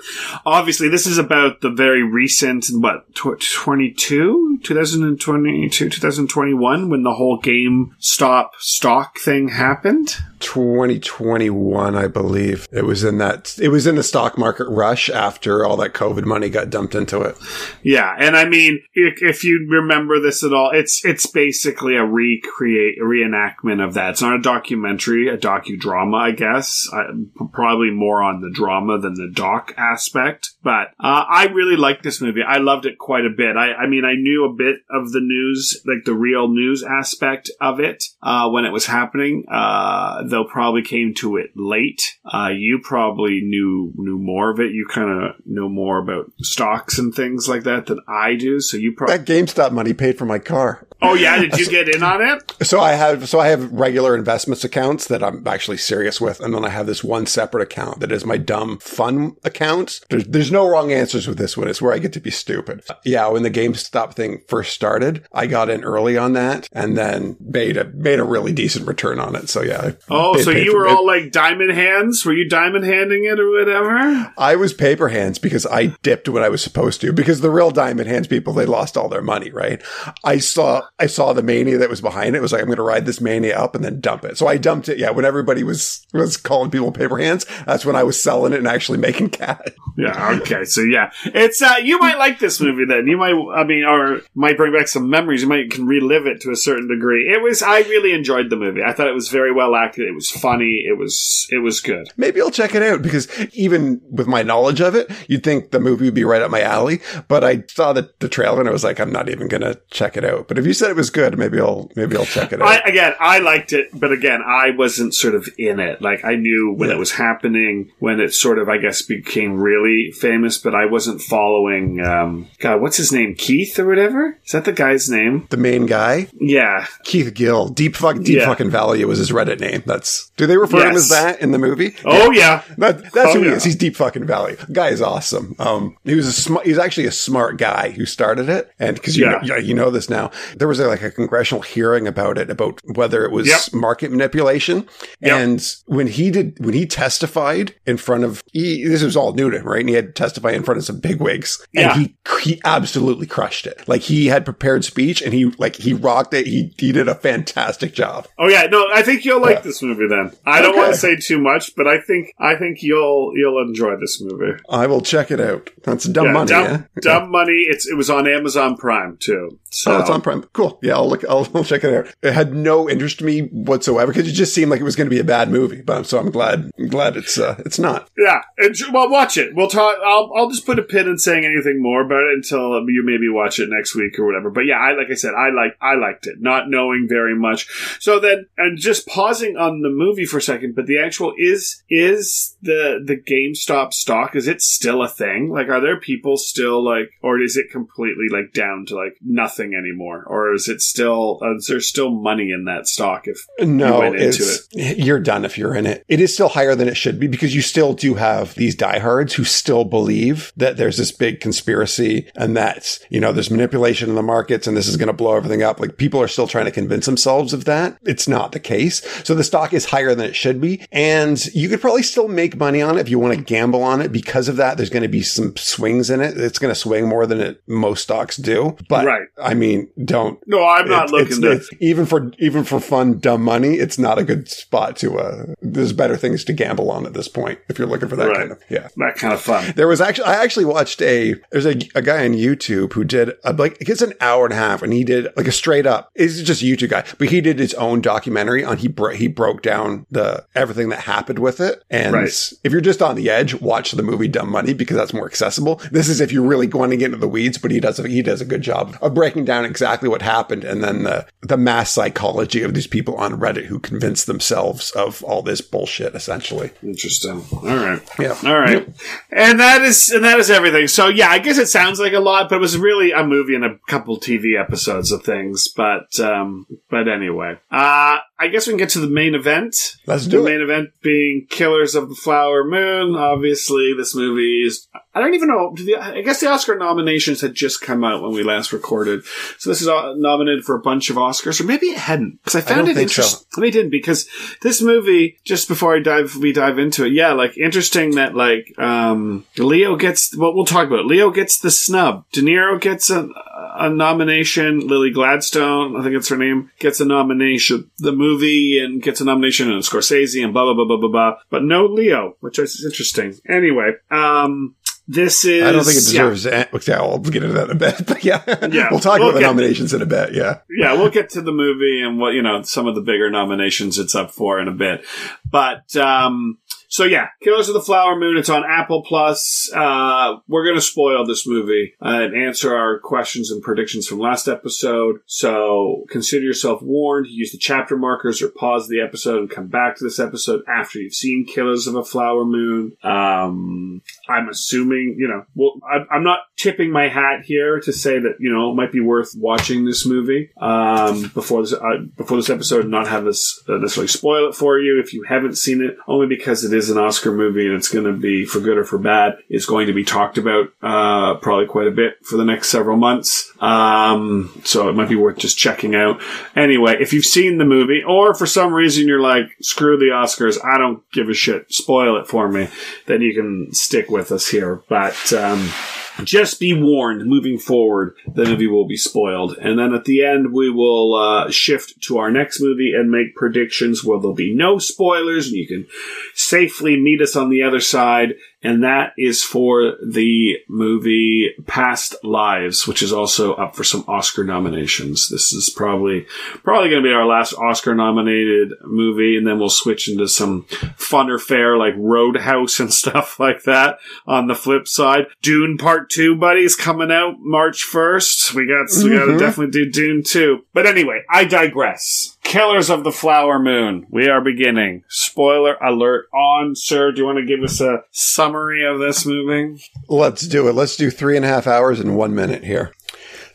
Speaker 2: obviously, this is about the very recent, what, tw- 22, 2022, 2021, when the whole GameStop stock thing happened.
Speaker 1: 2021, I believe. It was in that, it was in the stock market rush after all that COVID money got dumped into it.
Speaker 2: Yeah, and I mean, if, if you remember this at all, it's it's basically a recreate, a reenactment of that. It's not a documentary, a docudrama, I guess. I, probably more on the drama than the doc aspect. But uh, I really liked this movie. I loved it quite a bit. I, I mean, I knew a bit of the news, like the real news aspect of it, uh, when it was happening. Uh, though probably came to it late. Uh, you probably knew knew more of it. You kind of know more about stocks and things like that than I do. So you probably.
Speaker 1: That GameStop money paid for my car.
Speaker 2: Oh yeah, did you get in on it?
Speaker 1: So I have, so I have regular investments accounts that I'm actually serious with. And then I have this one separate account that is my dumb fun account. There's, there's no wrong answers with this one. It's where I get to be stupid. Yeah. When the GameStop thing first started, I got in early on that and then made a, made a really decent return on it. So yeah. I-
Speaker 2: Oh, so you were all like diamond hands? Were you diamond handing it or whatever?
Speaker 1: I was paper hands because I dipped when I was supposed to. Because the real diamond hands people, they lost all their money, right? I saw, I saw the mania that was behind it. It was like, I'm going to ride this mania up and then dump it. So I dumped it. Yeah. When everybody was, was calling people paper hands, that's when I was selling it and actually making cash.
Speaker 2: Yeah. Okay. So yeah, it's uh, you might like this movie then. You might, I mean, or might bring back some memories. You might can relive it to a certain degree. It was. I really enjoyed the movie. I thought it was very well acted. It was funny. It was. It was good.
Speaker 1: Maybe I'll check it out because even with my knowledge of it, you'd think the movie would be right up my alley. But I saw the, the trailer and I was like, I'm not even going to check it out. But if you said it was good, maybe I'll, maybe I'll check it out.
Speaker 2: I, again, I liked it, but again, I wasn't sort of in it. Like I knew when
Speaker 1: Yeah.
Speaker 2: it was happening, when it sort of, I guess, became really famous, but I wasn't following. Um, God, what's his name? Keith or whatever? Is that the guy's name?
Speaker 1: the main guy,
Speaker 2: Yeah,
Speaker 1: Keith Gill, Deep Fuck, Deep
Speaker 2: Yeah.
Speaker 1: Fucking Value was his Reddit name. That's, do they refer to him as that in the movie?
Speaker 2: Oh yeah.
Speaker 1: That, that's
Speaker 2: Oh,
Speaker 1: who he
Speaker 2: yeah.
Speaker 1: is. He's Deep Fucking Value. Guy is awesome. Um, he was a he's actually a smart guy who started it. And cause you,
Speaker 2: Yeah.
Speaker 1: know, yeah, you know this now. There was a, like a congressional hearing about it, about whether it was
Speaker 2: Yep.
Speaker 1: market manipulation.
Speaker 2: Yep.
Speaker 1: And when he did, when he testified in front of, he, this was all new to him, right? And he had to testify in front of some bigwigs.
Speaker 2: Yeah.
Speaker 1: And he, he absolutely crushed it. Like he had prepared speech and he, like, he rocked it. He, he did a fantastic job.
Speaker 2: Oh yeah, no, I think you'll like
Speaker 1: Yeah.
Speaker 2: this movie then. I don't
Speaker 1: Okay.
Speaker 2: want to say too much, but I think I think you'll you'll enjoy this movie.
Speaker 1: I will check it out. That's dumb money.
Speaker 2: dumb,
Speaker 1: yeah?
Speaker 2: dumb money. It's it was on Amazon Prime too. So
Speaker 1: Oh, it's on Prime. Cool. Yeah, I'll look. I'll, I'll check it out. It had no interest to me whatsoever because it just seemed like it was going to be a bad movie. But so I'm glad. I'm glad it's uh, it's not.
Speaker 2: yeah, and, well, watch it. We'll talk. I'll I'll just put a pin in saying anything more about it until you maybe watch it next week or whatever. But yeah, I like I said, I like I liked it, not knowing very much. So then, and just pausing on the movie for a second, but the actual is is the the GameStop stock is it still a thing? Like, are there people still like, or is it completely like down to like nothing anymore, or is it still uh, is there still money in that stock? If
Speaker 1: No,
Speaker 2: into
Speaker 1: it's you're done if you're in it. It is still higher than it should be because you still do have these diehards who still believe that there's this big conspiracy and that you know there's manipulation in the markets and this is going to blow everything up. Like people are still trying to convince themselves of that. It's not the case. So the stock is higher than it should be, and you could probably still make money on it if you want to gamble on it. Because of that, there's going to be some swings in it. It's going to swing more than it, most stocks do. But
Speaker 2: Right.
Speaker 1: I mean, don't
Speaker 2: no, I'm not
Speaker 1: it's-
Speaker 2: looking
Speaker 1: it's-
Speaker 2: to.
Speaker 1: it's- even for even for fun dumb money it's not a good spot to uh there's better things to gamble on at this point if you're looking for that
Speaker 2: Right.
Speaker 1: kind of yeah
Speaker 2: that kind of fun.
Speaker 1: there was actually I actually watched a there's a, a guy on YouTube who did a, like it's an hour and a half and he did like a straight up he's just a YouTube guy but he did his own documentary on he bro- he broke down the everything that happened with it and
Speaker 2: Right.
Speaker 1: if you're just on the edge watch the movie Dumb Money because that's more accessible this is if you're really going to get into the weeds but he does a, he does a good job of breaking down exactly what happened and then the the mass psychology of these people on Reddit who convince themselves of all this bullshit essentially
Speaker 2: Interesting. All right.
Speaker 1: yeah
Speaker 2: All right. And that is and that is everything. So yeah, I guess it sounds like a lot, but it was really a movie and a couple TV episodes of things. But um but anyway. Uh I guess we can get to the main event.
Speaker 1: let's
Speaker 2: The
Speaker 1: do it
Speaker 2: main event being Killers of the Flower Moon. Obviously, this movie is. I don't even know. the- I guess the Oscar nominations had just come out when we last recorded. So this is uh, nominated for a bunch of Oscars, or maybe it hadn't. Because I found
Speaker 1: don't
Speaker 2: it
Speaker 1: so.
Speaker 2: interesting. It didn't, because this movie, just before I dive, we dive into it, yeah, like interesting that like um Leo gets. Well, we'll talk about it. Leo gets the snub. De Niro gets a, a nomination. Lily Gladstone, I think it's her name, gets a nomination. The movie and gets a nomination, and Scorsese and blah blah blah blah blah blah. But no Leo, which is interesting. Anyway, um, this is.
Speaker 1: I don't think it deserves. Yeah, yeah I'll get into that in a bit. But yeah,
Speaker 2: Yeah,
Speaker 1: we'll talk
Speaker 2: we'll
Speaker 1: about the nominations in a bit. Yeah,
Speaker 2: yeah, we'll get to the movie and what, you know, some of the bigger nominations it's up for in a bit. But, um, so yeah, Killers of the Flower Moon. It's on Apple Plus. Uh, we're gonna spoil this movie uh, and answer our questions and predictions from last episode. So consider yourself warned. Use the chapter markers or pause the episode and come back to this episode after you've seen Killers of a Flower Moon. Um, I'm assuming, you know, well, I, I'm not tipping my hat here to say that, you know, it might be worth watching this movie, um, before this, uh, before this episode and not have this uh, necessarily spoil it for you if you haven't seen it, only because it an Oscar movie and it's going to be for good or for bad, It's going to be talked about uh, probably quite a bit for the next several months. Um, so it might be worth just checking out. Anyway, if you've seen the movie or for some reason you're like, screw the Oscars, I don't give a shit, spoil it for me, then you can stick with us here. But um, just be warned moving forward the movie will be spoiled. And then at the end we will uh, shift to our next movie and make predictions where there'll be no spoilers and you can safely meet us on the other side and that is for the movie Past Lives, which is also up for some Oscar nominations. This is probably probably going to be our last Oscar nominated movie, and then we'll switch into some funner fare like Roadhouse and stuff like that. On the flip side, Dune Part Two, buddies, coming out March first. We got we got to
Speaker 1: mm-hmm.
Speaker 2: definitely do Dune Two. But anyway, I digress. Killers of the Flower Moon. We are beginning. Spoiler alert on. Sir, do you want to give us a summary of this movie?
Speaker 1: Let's do it. Let's do three and a half hours in one minute here.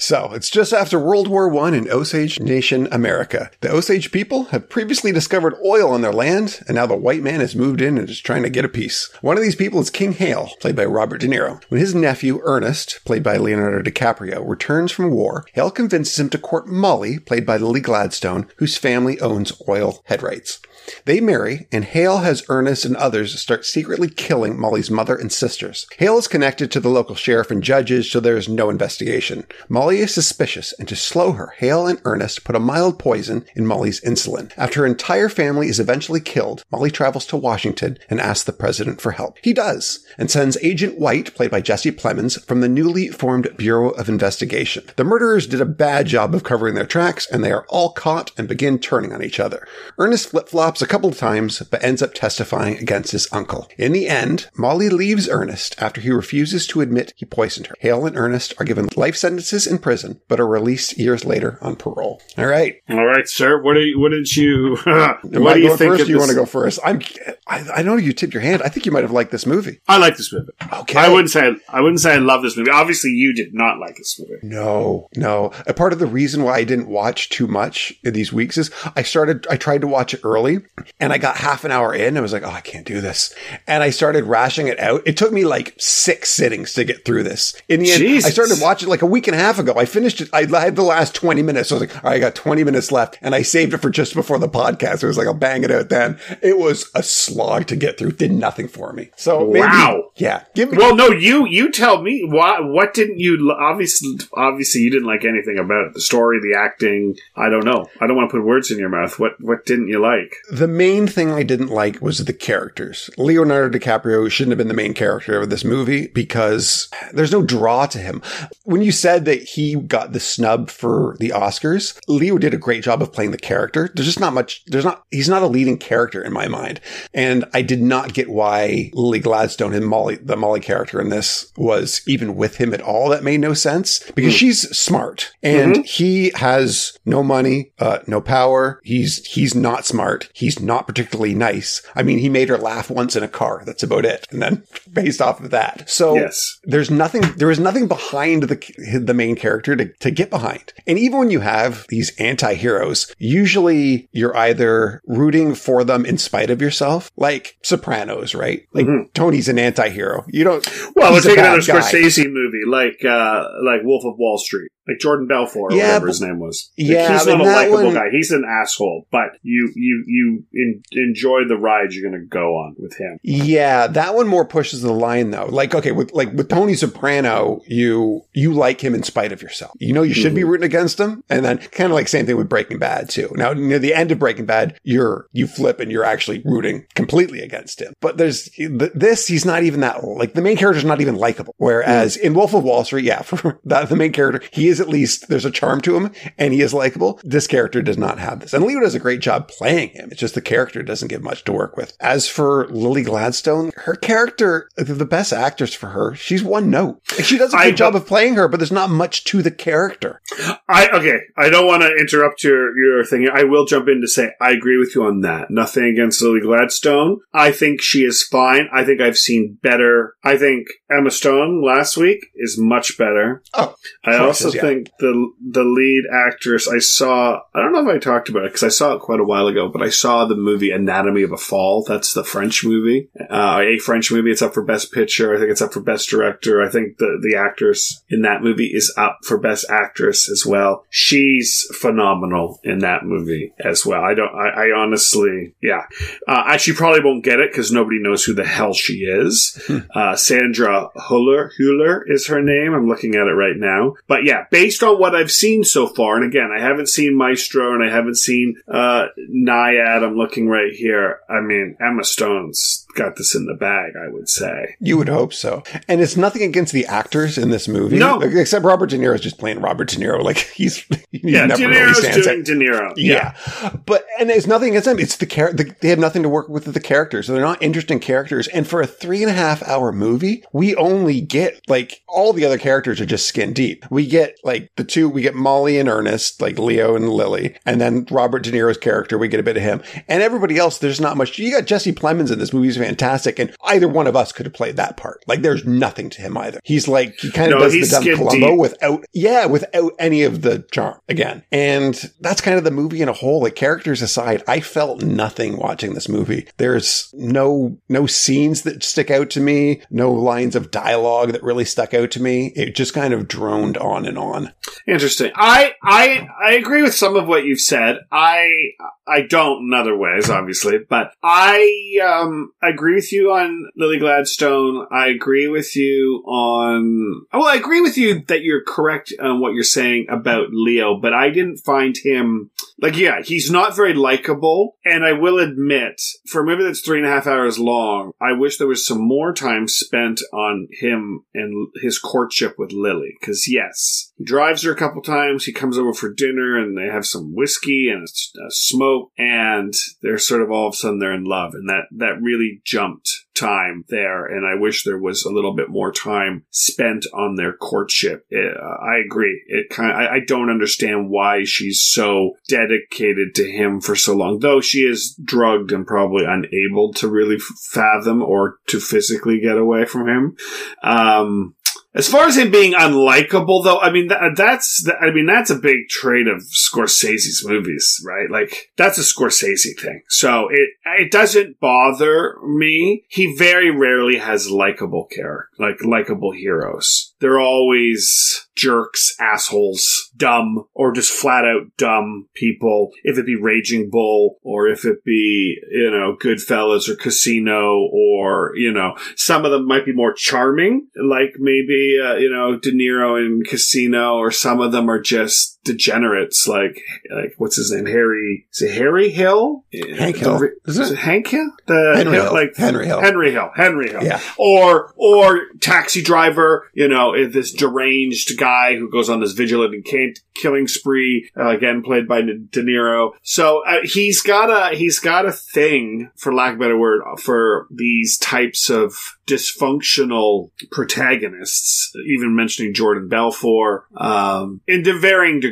Speaker 1: So it's just after World War One in Osage Nation, America. The Osage people have previously discovered oil on their land, and now the white man has moved in and is trying to get a piece. One of these people is King Hale, played by Robert De Niro. When his nephew Ernest, played by Leonardo DiCaprio, returns from war, Hale convinces him to court Molly, played by Lily Gladstone, whose family owns oil head rights. They marry, and Hale has Ernest and others start secretly killing Molly's mother and sisters. Hale is connected to the local sheriff and judges, so there is no investigation. Molly is suspicious, and to slow her, Hale and Ernest put a mild poison in Molly's insulin. After her entire family is eventually killed, Molly travels to Washington and asks the president for help. He does, and sends Agent White, played by Jesse Plemons, from the newly formed Bureau of Investigation. The murderers did a bad job of covering their tracks, and they are all caught and begin turning on each other. Ernest flip flops a couple of times, but ends up testifying against his uncle. In the end, Molly leaves Ernest after he refuses to admit he poisoned her. Hale and Ernest are given life sentences in prison, but are released years later on parole. All right.
Speaker 2: All right, sir. What you, what did you what do you think
Speaker 1: first? you want to go first? I'm. I, I know you tipped your hand. I think you might have liked this movie.
Speaker 2: I like this movie.
Speaker 1: Okay.
Speaker 2: I wouldn't say I wouldn't say I love this movie. Obviously, you did not like this movie.
Speaker 1: No, no. A part of the reason why I didn't watch too much in these weeks is I started, I tried to watch it early and I got half an hour in. And I was like, oh, I can't do this. And I started rashing it out. It took me like six sittings to get through this. In the end,
Speaker 2: Jesus.
Speaker 1: I started watching like a week and a half ago. I finished it. I had the last 20 minutes. So I was like, all right, I got 20 minutes left and I saved it for just before the podcast. It was like, I'll bang it out then. It was a slog to get through. Did nothing for me. So maybe,
Speaker 2: Wow.
Speaker 1: yeah, give me,
Speaker 2: Well, no, you you tell me why. What didn't you? Obviously, obviously, you didn't like anything about it. The story, the acting. I don't know. I don't want to put words in your mouth. What what didn't you like?
Speaker 1: The main thing I didn't like was the characters. Leonardo DiCaprio shouldn't have been the main character of this movie because there's no draw to him. When you said that he got the snub for the Oscars, Leo did a great job of playing the character. There's just not much, there's not, he's not a leading character in my mind. And I did not get why Lily Gladstone and Molly, the Molly character in this was even with him at all. That made no sense because she's smart and he has no money, uh, no power. He's, he's not smart. He's not particularly nice. I mean, he made her laugh once in a car. That's about it. And then based off of that. So
Speaker 2: Yes.
Speaker 1: there's nothing, there is nothing behind the, the main character to, to get behind. And even when you have these anti-heroes, usually you're either rooting for them in spite of yourself, like Sopranos, right? Like Tony's an anti-hero. You don't,
Speaker 2: Mm-hmm. Well, let's take another. Scorsese movie, like uh, like Wolf of Wall Street, like Jordan Belfort or
Speaker 1: Yeah,
Speaker 2: whatever his name was. Like,
Speaker 1: Yeah,
Speaker 2: he's not a likable
Speaker 1: one-
Speaker 2: guy. He's an asshole. But you you you in, enjoy the ride you're going to go on with him.
Speaker 1: Yeah, that one more pushes the line though. Like, okay, with like with Tony Soprano, you you like him in spite of yourself. You know you should be mm-hmm. rooting against him, and then kind of like same thing with Breaking Bad too. Now near the end of Breaking Bad, you're you flip and you're actually rooting completely against him. But there's th- this, he's not even that like the main character's not even likable. Whereas mm. in Wolf of Wall Street, yeah, for that the main character, he is at least there's a charm to him and he is likable. This character does not have this, and Leo does a great job playing him. It's just the character doesn't give much to work with. As for Lily Gladstone, her character, the best actors for her. She's one note. She does a good job of playing her, but there's not much to the character.
Speaker 2: I okay. I don't want to interrupt your your thing. I will jump in to say I agree with you on that. Nothing against Lily Gladstone. I think she is fine. I think I've seen better. I think Emma Stone last week is much better.
Speaker 1: Oh,
Speaker 2: I also think the the lead actress I saw. I don't know if I talked about it because I saw it quite a while ago, but I saw the movie Anatomy of a Fall. That's the French movie, uh, a French movie. It's up for Best Picture. I think it's up for Best Director. I think the the actress in that movie is up for Best Actress as well. She's phenomenal in that movie as well. I don't. I, I honestly, yeah. Uh, I, she probably won't get it because nobody knows who the hell she is. uh, Sandra Huller, Huller is her name. I'm looking at it right now. But yeah, based on what I've seen so far, and again, I haven't seen Maestro and I haven't seen uh, Nyad. I'm looking right here. I mean, Emma Stone's got this in the bag, I would say.
Speaker 1: You would hope so. And it's nothing against the actors in this movie.
Speaker 2: No.
Speaker 1: Like, except Robert De Niro is just playing Robert De Niro. Like he's, he
Speaker 2: Yeah,
Speaker 1: never
Speaker 2: De
Speaker 1: really
Speaker 2: Niro's
Speaker 1: stands
Speaker 2: doing
Speaker 1: out.
Speaker 2: De Niro.
Speaker 1: Yeah. But, and it's nothing against them. It's the character. They have nothing to work with the characters. They're not interesting characters. And for a three and a half hour movie, we only get like all the other characters are just skin deep. We get like the two, we get Molly and Ernest, like Leo and Lily. And then Robert De Niro's character, we get a bit of him. And everybody else, there's not much. You got Jesse Plemons in this movie. He's fantastic. And either one of us could have played that part. Like there's nothing to him either. He's like, he kind of
Speaker 2: No,
Speaker 1: does the dumb Columbo
Speaker 2: deep.
Speaker 1: without, yeah, without any of the charm again. And that's kind of the movie in a whole. Like characters aside, I felt nothing watching this movie. There's no, no scenes that stick out to me, no lines of dialogue that really stuck out to me. It just kind of droned on and on.
Speaker 2: Interesting. I I I agree with some of what you've said. I I don't in other ways, obviously, but I um agree with you on Lily Gladstone. I agree with you on well, I agree with you that you're correct on what you're saying about Leo, but I didn't find him like yeah, he's not very likable, and I will admit, for a movie that's three and a half hours long, I wish there was some more time spent on him and his courtship with Lily. Because yes, he drives her a couple times. He comes over for dinner, and they have some whiskey and a, a smoke, and they're sort of all of a sudden they're in love, and that that really jumped time there. And I wish there was a little bit more time spent on their courtship. It, uh, I agree. It kind of, I, I don't understand why she's so dedicated to him for so long, though she is drugged and probably unable to really fathom or to physically get away from him. Um, as far as him being unlikable, though, I mean that, that's I mean that's a big trait of Scorsese's movies, right? Like that's a Scorsese thing. So it it doesn't bother me. He very rarely has likable care, like likable heroes. They're always jerks, assholes, dumb, or just flat out dumb people. If it be Raging Bull, or if it be you know Goodfellas or Casino, or you know some of them might be more charming, like maybe uh, you know De Niro in Casino, or some of them are just degenerates, like like what's his name, Harry? Is it Harry Hill?
Speaker 1: Hank Hill.
Speaker 2: re-
Speaker 1: Is
Speaker 2: Is
Speaker 1: it?
Speaker 2: it Hank Hill? The
Speaker 1: Henry Hill.
Speaker 2: like
Speaker 1: Henry Hill.
Speaker 2: Henry Hill. Henry Hill.
Speaker 1: Yeah.
Speaker 2: Or or taxi driver. You know, this deranged guy who goes on this vigilant and can't killing spree. Uh, again, played by De Niro. So uh, he's got a he's got a thing, for lack of a better word, for these types of dysfunctional protagonists. Even mentioning Jordan Belfort, um, in varying degrees.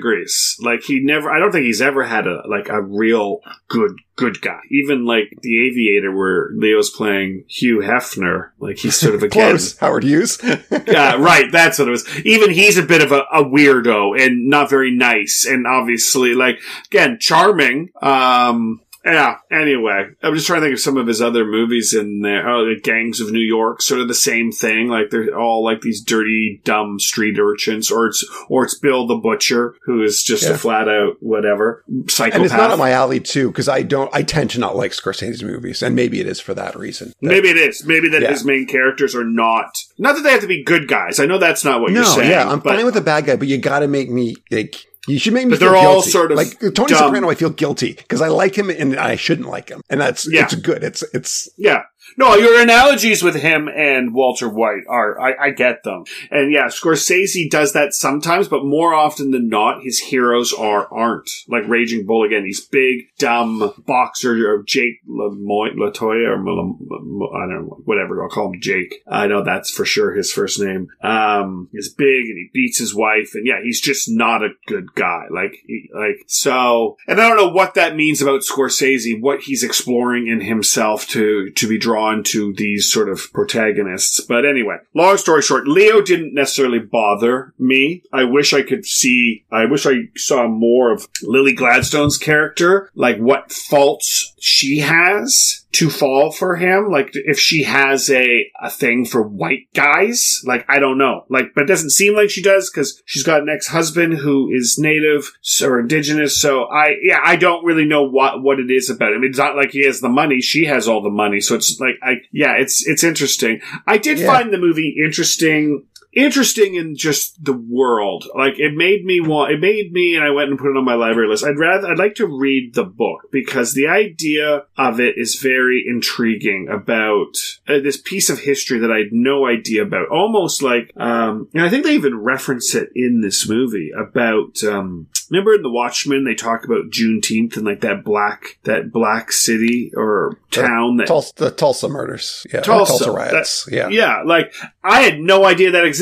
Speaker 2: Like he never. I don't think he's ever had a like a real good good guy. Even like the Aviator, where Leo's playing Hugh Hefner, like he's sort of again.
Speaker 1: Close. Howard Hughes.
Speaker 2: yeah, right. That's what it was. Even he's a bit of a, a weirdo and not very nice, and obviously, like again, charming. Um, yeah. Anyway, I'm just trying to think of some of his other movies in there. Oh, the Gangs of New York, sort of the same thing. Like they're all like these dirty, dumb street urchins, or it's or it's Bill the Butcher, who is just
Speaker 1: Yeah.
Speaker 2: a flat out whatever psychopath.
Speaker 1: and it's not on my alley too, because I don't, I tend to not like Scorsese's movies, and maybe it is for that reason. That-
Speaker 2: Maybe it is. Maybe that
Speaker 1: Yeah.
Speaker 2: his main characters are not. Not that they have to be good guys. I know that's not what
Speaker 1: no,
Speaker 2: you're saying.
Speaker 1: yeah, I'm
Speaker 2: but-
Speaker 1: fine with a bad guy, but you got to make me like. You should make me
Speaker 2: But
Speaker 1: feel
Speaker 2: they're all sort of
Speaker 1: like Tony
Speaker 2: dumb.
Speaker 1: Soprano. I feel guilty because I like him and I shouldn't like him, and that's
Speaker 2: Yeah.
Speaker 1: it's good. It's it's
Speaker 2: Yeah. No, your analogies with him and Walter White are, I, I get them. And yeah, Scorsese does that sometimes, but more often than not, his heroes are, aren't. Like Raging Bull again, he's big, dumb boxer, or Jake Lamoy, Latoya, or I don't know, whatever, I'll call him Jake. I know that's for sure his first name. Um, he's big and he beats his wife, and yeah, he's just not a good guy. Like, like, so, and I don't know what that means about Scorsese, what he's exploring in himself to, to be drawn drawn to these sort of protagonists. But anyway, long story short, Leo didn't necessarily bother me. I wish I could see, I wish I saw more of Lily Gladstone's character, like what faults she has to fall for him. Like if she has a, a thing for white guys, like I don't know. Like, but it doesn't seem like she does because she's got an ex-husband who is native or indigenous. So I, yeah, I don't really know what, what it is about him. It's not like he has the money. She has all the money. So it's like, I, yeah, it's, it's interesting. I did
Speaker 1: Yeah.
Speaker 2: find the movie interesting interesting in just the world. Like it made me want. It made me, and I went and put it on my library list. I'd rather. I'd like to read the book because the idea of it is very intriguing about uh, this piece of history that I had no idea about. Almost like, um, and I think they even reference it in this movie about. Um, Remember in The Watchmen, they talk about Juneteenth and like that black, that black city or town that
Speaker 1: Tulsa, the Tulsa murders. Yeah.
Speaker 2: Tulsa,
Speaker 1: Tulsa riots.
Speaker 2: That-
Speaker 1: yeah.
Speaker 2: Yeah, like I had no idea that existed.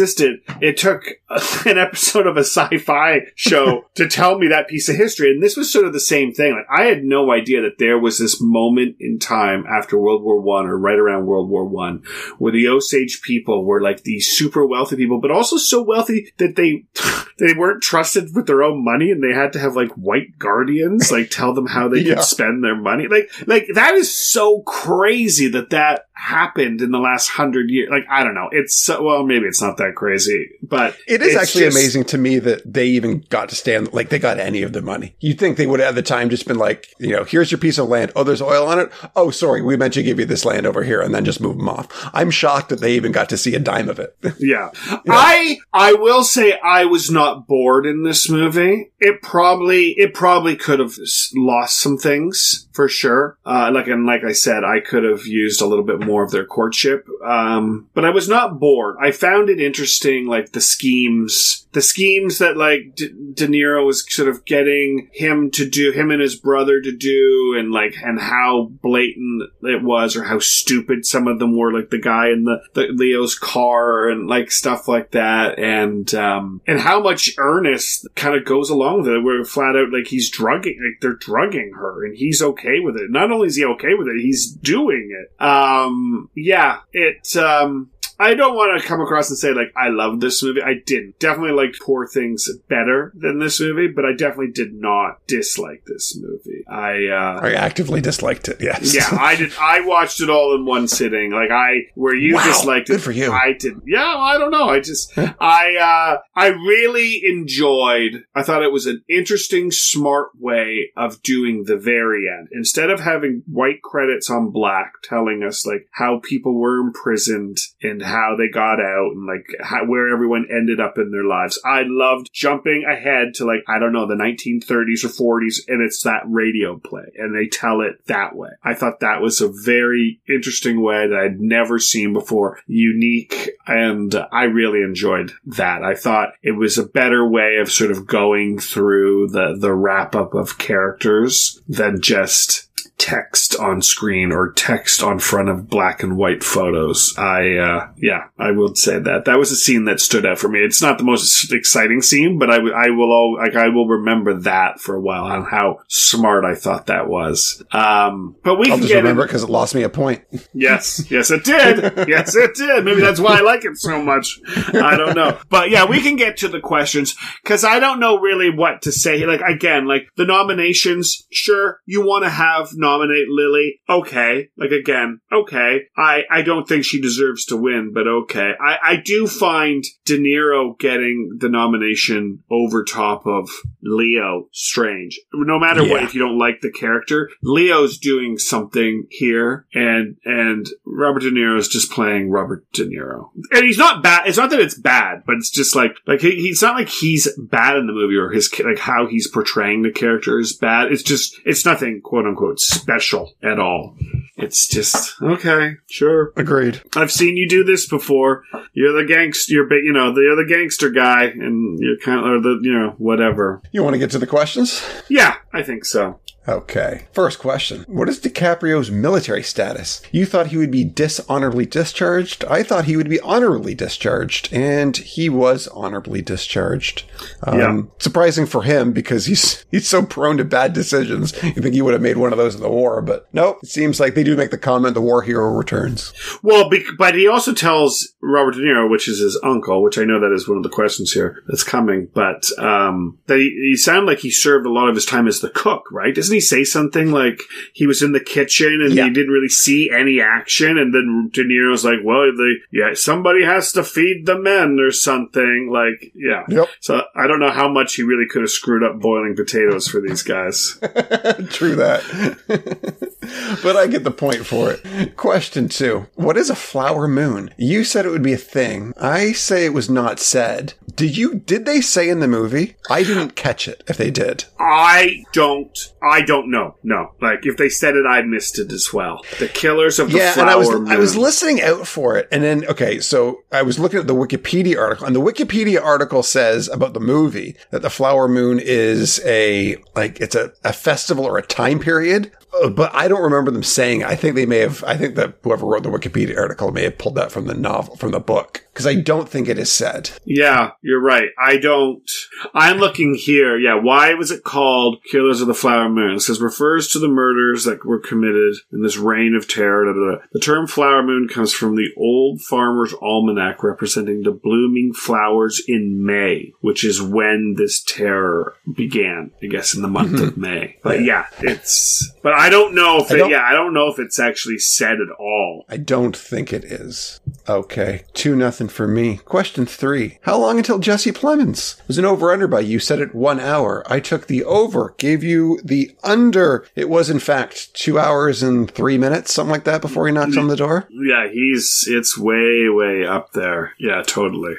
Speaker 2: It took an episode of a sci-fi show to tell me that piece of history, and this was sort of the same thing. Like I had no idea that there was this moment in time after World War One or right around World War One where the Osage people were like these super wealthy people, but also so wealthy that they they weren't trusted with their own money, and they had to have like white guardians like tell them how they
Speaker 1: Yeah.
Speaker 2: could spend their money. Like like that is so crazy that that happened in the last hundred years. Like I don't know. It's so well maybe it's not that crazy, but
Speaker 1: It is actually
Speaker 2: just-
Speaker 1: amazing to me that they even got to stand, like they got any of the money. You'd think they would have at the time just been like, you know, here's your piece of land. Oh, there's oil on it. Oh, sorry. We meant to give you this land over here and then just move them off. I'm shocked that they even got to see a dime of it.
Speaker 2: Yeah. I I will say I was not bored in this movie. It probably it probably could have lost some things for sure. Uh, like and like I said, I could have used a little bit more of their courtship. Um, but I was not bored. I found it interesting, like the schemes, the schemes that like De, De Niro was sort of getting him to do, him and his brother to do, and like and how blatant it was, or how stupid some of them were. Like the guy in the, the Leo's car, and like stuff like that, and um and how much Ernest kind of goes along with it. Where flat out like he's drugging, like they're drugging her, and he's okay with it. Not only is he okay with it, he's doing it. Um, yeah, it. Um, I don't want to come across and say like I love this movie. I didn't. Definitely liked Poor Things better than this movie, but I definitely did not dislike this movie. I uh
Speaker 1: I actively disliked it. Yes.
Speaker 2: yeah, I did. I watched it all in one sitting. Like I, where you
Speaker 1: Wow,
Speaker 2: disliked it,
Speaker 1: good for you.
Speaker 2: I did. Yeah, I don't know. I just, I, uh, I really enjoyed. I thought it was an interesting, smart way of doing the very end. Instead of having white credits on black telling us like how people were imprisoned and how they got out and like how, where everyone ended up in their lives. I loved jumping ahead to like I don't know the 1930s or 40s, and it's that radio play, and they tell it that way. I thought that was a very interesting way that I'd never seen before, unique, and I really enjoyed that. I thought it was a better way of sort of going through the the wrap up of characters than just text on screen or text on front of black and white photos. I, uh, yeah, I would say that. That was a scene that stood out for me. It's not the most exciting scene, but I, w- I will, al- like, I will remember that for a while on how smart I thought that was. Um, but we
Speaker 1: I'll
Speaker 2: can
Speaker 1: just
Speaker 2: get
Speaker 1: remember it because it lost me a point.
Speaker 2: Yes, yes, it did. Yes, it did. Maybe that's why I like it so much. I don't know. But yeah, we can get to the questions because I don't know really what to say. Like, again, like the nominations, sure, you want to have nominate Lily. Okay. Like, again, okay. I, I don't think she deserves to win, but okay. I, I do find De Niro getting the nomination over top of Leo strange. No matter what, if you don't like the character, Leo's doing something here, and and Robert De Niro is just playing Robert De Niro, and he's not bad. It's not that it's bad, but it's just like like he, he's not like he's bad in the movie or his like how he's portraying the character is bad. It's just it's nothing quote unquote special at all. It's just okay, sure.
Speaker 1: Agreed.
Speaker 2: I've seen you do this before. You're the gangster. You're, ba- you know, you're the gangster guy, and you're kind of or the, you know, whatever.
Speaker 1: You want to get to the questions?
Speaker 2: Yeah, I think so.
Speaker 1: Okay. First question. What is DiCaprio's military status? You thought he would be dishonorably discharged. I thought he would be honorably discharged, and he was honorably discharged. Um,
Speaker 2: Yeah.
Speaker 1: Surprising for him because he's he's so prone to bad decisions. You think he would have made one of those in the war, but nope. It seems like they do make the comment the war hero returns.
Speaker 2: Well, but he also tells Robert De Niro, which is his uncle, which I know that is one of the questions here that's coming, but um, that he, he sounded like he served a lot of his time as the cook, right? Doesn't he say something like he was in the kitchen and
Speaker 1: Yeah.
Speaker 2: he didn't really see any action, and then De Niro's like, "Well, the yeah, somebody has to feed the men or something." Like, yeah.
Speaker 1: Yep.
Speaker 2: So I don't know how much he really could have screwed up boiling potatoes for these guys.
Speaker 1: True that. but I get the point for it. Question two. What is a flower moon? You said it would be a thing. I say it was not said. Did you, did they say in the movie? I didn't catch it if they did.
Speaker 2: I don't. I don't know. No, like if they said it, I missed it as well. The Killers of the
Speaker 1: Yeah,
Speaker 2: Flower
Speaker 1: and I was
Speaker 2: Moon.
Speaker 1: I was listening out for it, and then okay, so I was looking at the Wikipedia article, and the Wikipedia article says about the movie that the Flower Moon is a like it's a, a festival or a time period, uh, but I don't remember them saying. I think they may have. I think that whoever wrote the Wikipedia article may have pulled that from the novel from the book because I don't think it is said.
Speaker 2: Yeah, you're right. I don't. I'm looking here. Yeah, why was it called Killers of the Flower Moon? It says refers to the murders that were committed in this reign of terror. Da, da, da. The term flower moon comes from the old farmer's almanac representing the blooming flowers in May, which is when this terror began, I guess, in the month of May. But yeah, it's. But I don't know if
Speaker 1: Mm-hmm. I
Speaker 2: it, yeah, I don't know if it's actually said at all.
Speaker 1: I don't think it is. Okay, two nothing for me. Question three: How long until Jesse Plemons? It was an over under by you. Said it one hour. I took the over. Gave you the under. It was in fact two hours and three minutes, something like that, before he knocks on the door.
Speaker 2: Yeah, he's it's way way up there. Yeah, totally.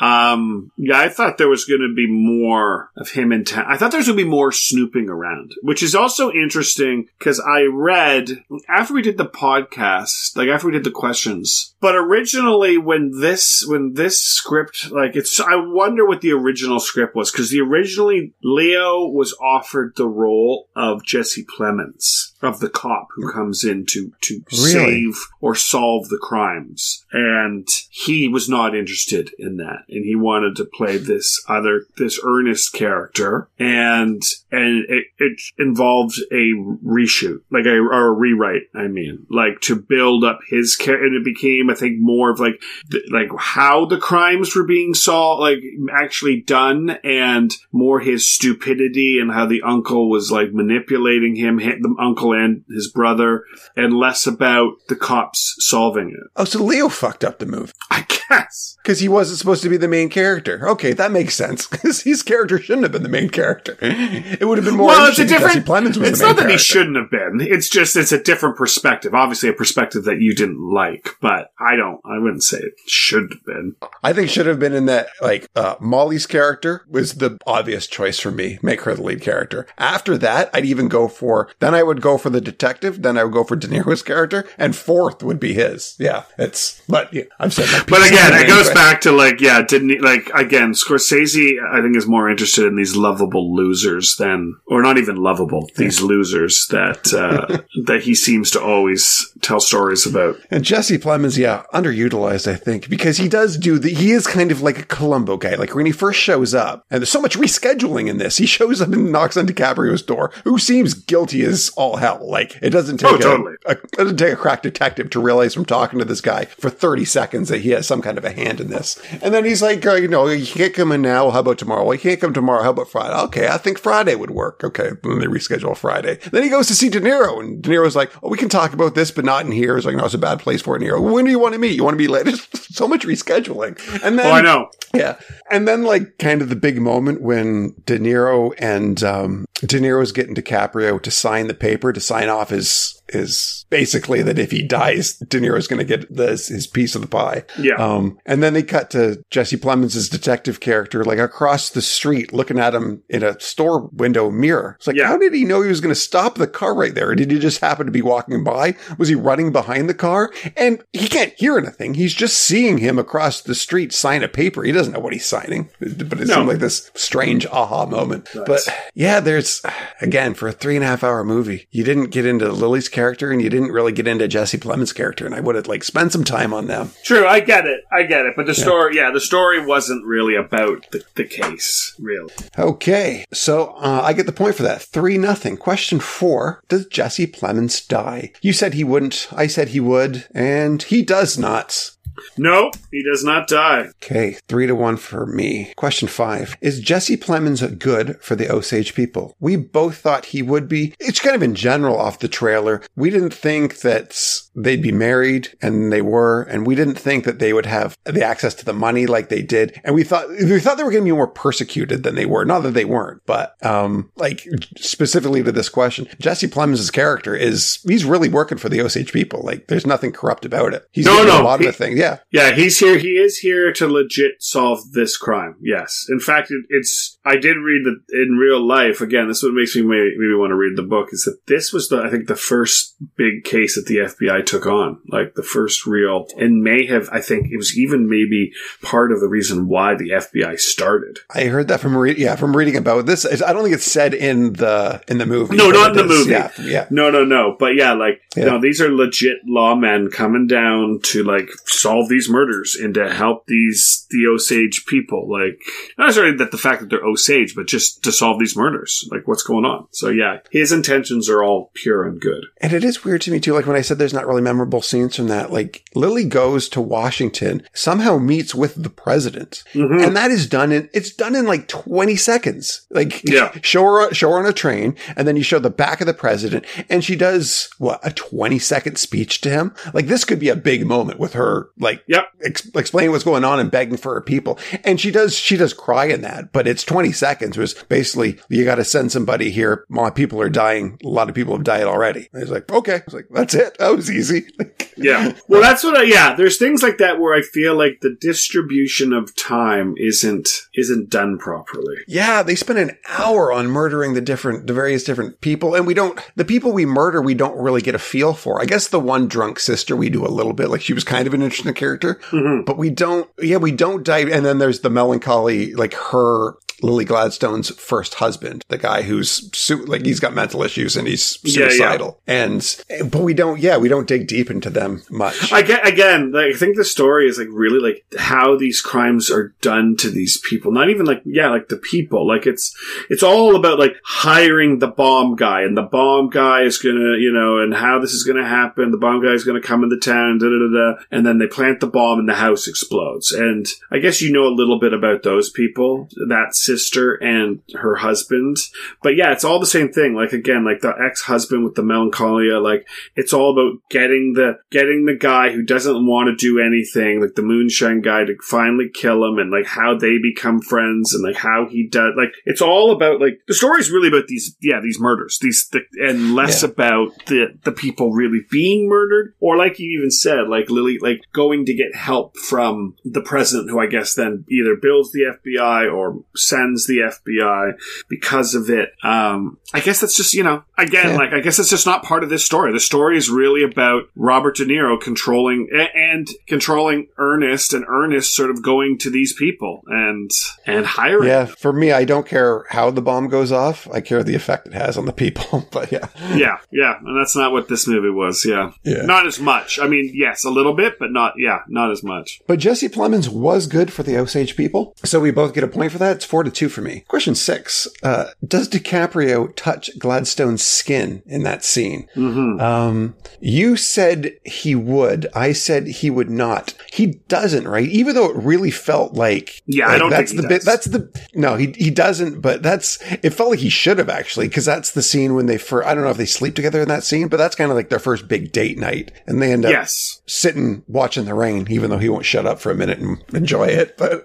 Speaker 2: Um, yeah, I thought there was going to be more of him in town. I thought there was going to be more snooping around, which is also interesting because I read after we did the podcast, like after we did the questions. But originally, when this when this script, like it's, I wonder what the original script was because the originally Leo was offered the role of Jesse Plemons of the cop who comes in to to
Speaker 1: Really?
Speaker 2: save or solve the crimes, and he was not interested in that, and he wanted to play this other this earnest character, and and it, it involved a reshoot, like a or a rewrite. I mean, like to build up his character, and it became, I think, more of like th- like how the crimes were being solved, like actually done, and more his stupidity and how the uncle was like manipulating him, hi- the uncle and his brother, and less about the solving it.
Speaker 1: Oh, so Leo fucked up the movie
Speaker 2: I guess.
Speaker 1: because he wasn't supposed to be the main character. Okay, that makes sense because his character shouldn't have been the main character. It would have been more
Speaker 2: well, it's a different.
Speaker 1: Plemons was
Speaker 2: It's not that he shouldn't have been. It's just it's a different perspective. Obviously, a perspective that you didn't like, but I don't. I wouldn't say it should have been.
Speaker 1: I think should have been in that like uh, Molly's character was the obvious choice for me. Make her the lead character. After that, I'd even go for then I would go for the detective. Then I would go for De Niro's character, and fourth would be his. Yeah, it's but yeah, said my
Speaker 2: But again, it goes back to like, yeah, didn't he, like again, Scorsese, I think is more interested in these lovable losers than, or not even lovable, these losers that uh, that he seems to always tell stories about.
Speaker 1: And Jesse Plemons, yeah, underutilized, I think, because he does do the, he is kind of like a Columbo guy. Like when he first shows up, and there's so much rescheduling in this, he shows up and knocks on DiCaprio's door, who seems guilty as all hell. Like it doesn't take
Speaker 2: Oh,
Speaker 1: a,
Speaker 2: totally.
Speaker 1: a, it doesn't take a crack detective to realize from talking to this guy for 30 seconds that he has some kind of a hand in this. And then he's like, uh, you know, you can't come in now. How about tomorrow? Well, you can't come tomorrow. How about Friday? Okay, I think Friday would work. Okay, then they reschedule Friday. Then he goes to see De Niro, and De Niro's like, oh, we can talk about this, but not in here. It's like, no, it's a bad place for it in here. When do you want to meet? You want to be later? so much rescheduling. And then
Speaker 2: Oh, I know.
Speaker 1: yeah. And then like kind of the big moment when De Niro and um De Niro's getting DiCaprio to sign the paper to sign off his is basically that if he dies, De Niro's going to get this his piece of the pie.
Speaker 2: Yeah.
Speaker 1: Um, and then they cut to Jesse Plemons' detective character, like across the street, looking at him in a store window mirror. It's like,
Speaker 2: Yeah.
Speaker 1: how did he know he was going to stop the car right there? Did he just happen to be walking by? Was he running behind the car? And he can't hear anything. He's just seeing him across the street sign a paper. He doesn't know what he's signing. But it
Speaker 2: No.
Speaker 1: seemed like this strange aha moment. But yeah, there's again for a three and a half hour movie, you didn't get into Lily's character and you didn't really get into Jesse Plemons' character, and I would have like spent some time on them.
Speaker 2: True, I get it. I get it. But the story, yeah, the story wasn't really about the, the case, really.
Speaker 1: Okay, so uh, I get the point for that. Three nothing. Question four: Does Jesse Plemons die? You said he wouldn't. I said he would, and he does not.
Speaker 2: No, he does not die.
Speaker 1: Okay, three to one for me. Question five. Is Jesse Plemons good for the Osage people? We both thought he would be. It's kind of in general off the trailer. We didn't think that they'd be married and they were, and we didn't think that they would have the access to the money like they did. And we thought, we thought they were going to be more persecuted than they were. Not that they weren't, but, um, like specifically to this question, Jesse Plemons' character is, he's really working for the Osage people. Like there's nothing corrupt about it. He's
Speaker 2: No,
Speaker 1: doing
Speaker 2: no,
Speaker 1: a lot
Speaker 2: he-
Speaker 1: of the things. Yeah.
Speaker 2: Yeah, Yeah, he's here. He is here to legit solve this crime. Yes. In fact, it, it's. I did read that in real life. Again, this is what makes me maybe, maybe want to read the book. Is that this was the I think the first big case that the FBI took on, like the first real, and may have. I think it was even maybe part of the reason why the FBI started.
Speaker 1: I heard that from re- yeah from reading about this. I don't think it's said in the in the movie.
Speaker 2: No, not in the movie.
Speaker 1: Yeah, yeah.
Speaker 2: No, no, no. But yeah, like,
Speaker 1: Yeah.
Speaker 2: no, these are legit lawmen coming down to like solve these murders and to help these, the Osage people. Like, not necessarily that the fact that they're Osage, but just to solve these murders. Like, what's going on? So yeah, his intentions are all pure and good.
Speaker 1: And it is weird to me too. Like when I said there's not really memorable scenes from that. Like Lily goes to Washington, somehow meets with the president,
Speaker 2: Mhm.
Speaker 1: and that is done in it's done in like 20 seconds. Like
Speaker 2: Yeah.
Speaker 1: show her show her on a train, and then you show the back of the president, and she does what a 20 second speech to him. Like this could be a big moment with her. Like
Speaker 2: Yep.
Speaker 1: ex- explaining what's going on and begging for her people. And she does, she does cry in that, but it's 20 seconds. It was basically, you got to send somebody here. My people are dying. A lot of people have died already. And he's like, okay. I was like, that's it. That was easy.
Speaker 2: Yeah. Well, that's what I, yeah, there's things like that where I feel like the distribution of time isn't, isn't done properly.
Speaker 1: yeah. They spent an hour on murdering the different, the various different people. And we don't, the people we murder, we don't really get a feel for. I guess the one drunk sister, we do a little bit. Like she was kind of an interesting character,
Speaker 2: Mhm.
Speaker 1: but we don't, yeah, we don't dive. And then there's the melancholy, like her, Lily Gladstone's first husband, the guy who's su- like he's got mental issues and he's
Speaker 2: Yeah, yeah.
Speaker 1: suicidal. And but we don't, yeah, we don't dig deep into them much.
Speaker 2: I get again. Like, I think the story is like really like how these crimes are done to these people. Not even like yeah, like the people. Like it's it's all about like hiring the bomb guy, and the bomb guy is gonna you know, and how this is gonna happen. The bomb guy is gonna come into town, da da da da, and then they plant the bomb, and the house explodes. And I guess you know a little bit about those people, that sister and her husband. But yeah, it's all the same thing. Like again, like the ex husband with the melancholia. Like it's all about getting the getting the guy who doesn't want to do anything, like the moonshine guy, to finally kill him, and like how they become friends, and like how he does. Like it's all about like the story's really about these, yeah, these murders, these, the, and less
Speaker 1: Yeah.
Speaker 2: about the the people really being murdered, or like you even said, like Lily, like going to get help from the president, who I guess then either builds the FBI or sends the FBI because of it. Um, I guess that's just, you know, again,
Speaker 1: Yeah.
Speaker 2: like, I guess it's just not part of this story. The story is really about Robert De Niro controlling and controlling Ernest and Ernest sort of going to these people and, and hiring.
Speaker 1: yeah, for me, I don't care how the bomb goes off. I care the effect it has on the people. but yeah,
Speaker 2: Yeah, yeah, and that's not what this movie was. Yeah,
Speaker 1: Yeah.
Speaker 2: not as much. I mean, yes, a little bit, but not. Yeah, not as much.
Speaker 1: But Jesse Plemons was good for the Osage people. So we both get a point for that. It's four to two for me. Question six. Uh, does DiCaprio touch Gladstone's skin in that scene?
Speaker 2: hmm
Speaker 1: Um, you said he would. I said he would not. He doesn't, right? Even though it really felt like
Speaker 2: Yeah, I don't
Speaker 1: that's
Speaker 2: think
Speaker 1: the
Speaker 2: he
Speaker 1: bit. That's the no. He he doesn't. But that's it. Felt like he should have actually because that's the scene when they first. I don't know if they sleep together in that scene, but that's kind of like their first big date night, and they end up
Speaker 2: Yes,
Speaker 1: sitting watching the rain, even though he won't shut up for a minute and enjoy it. But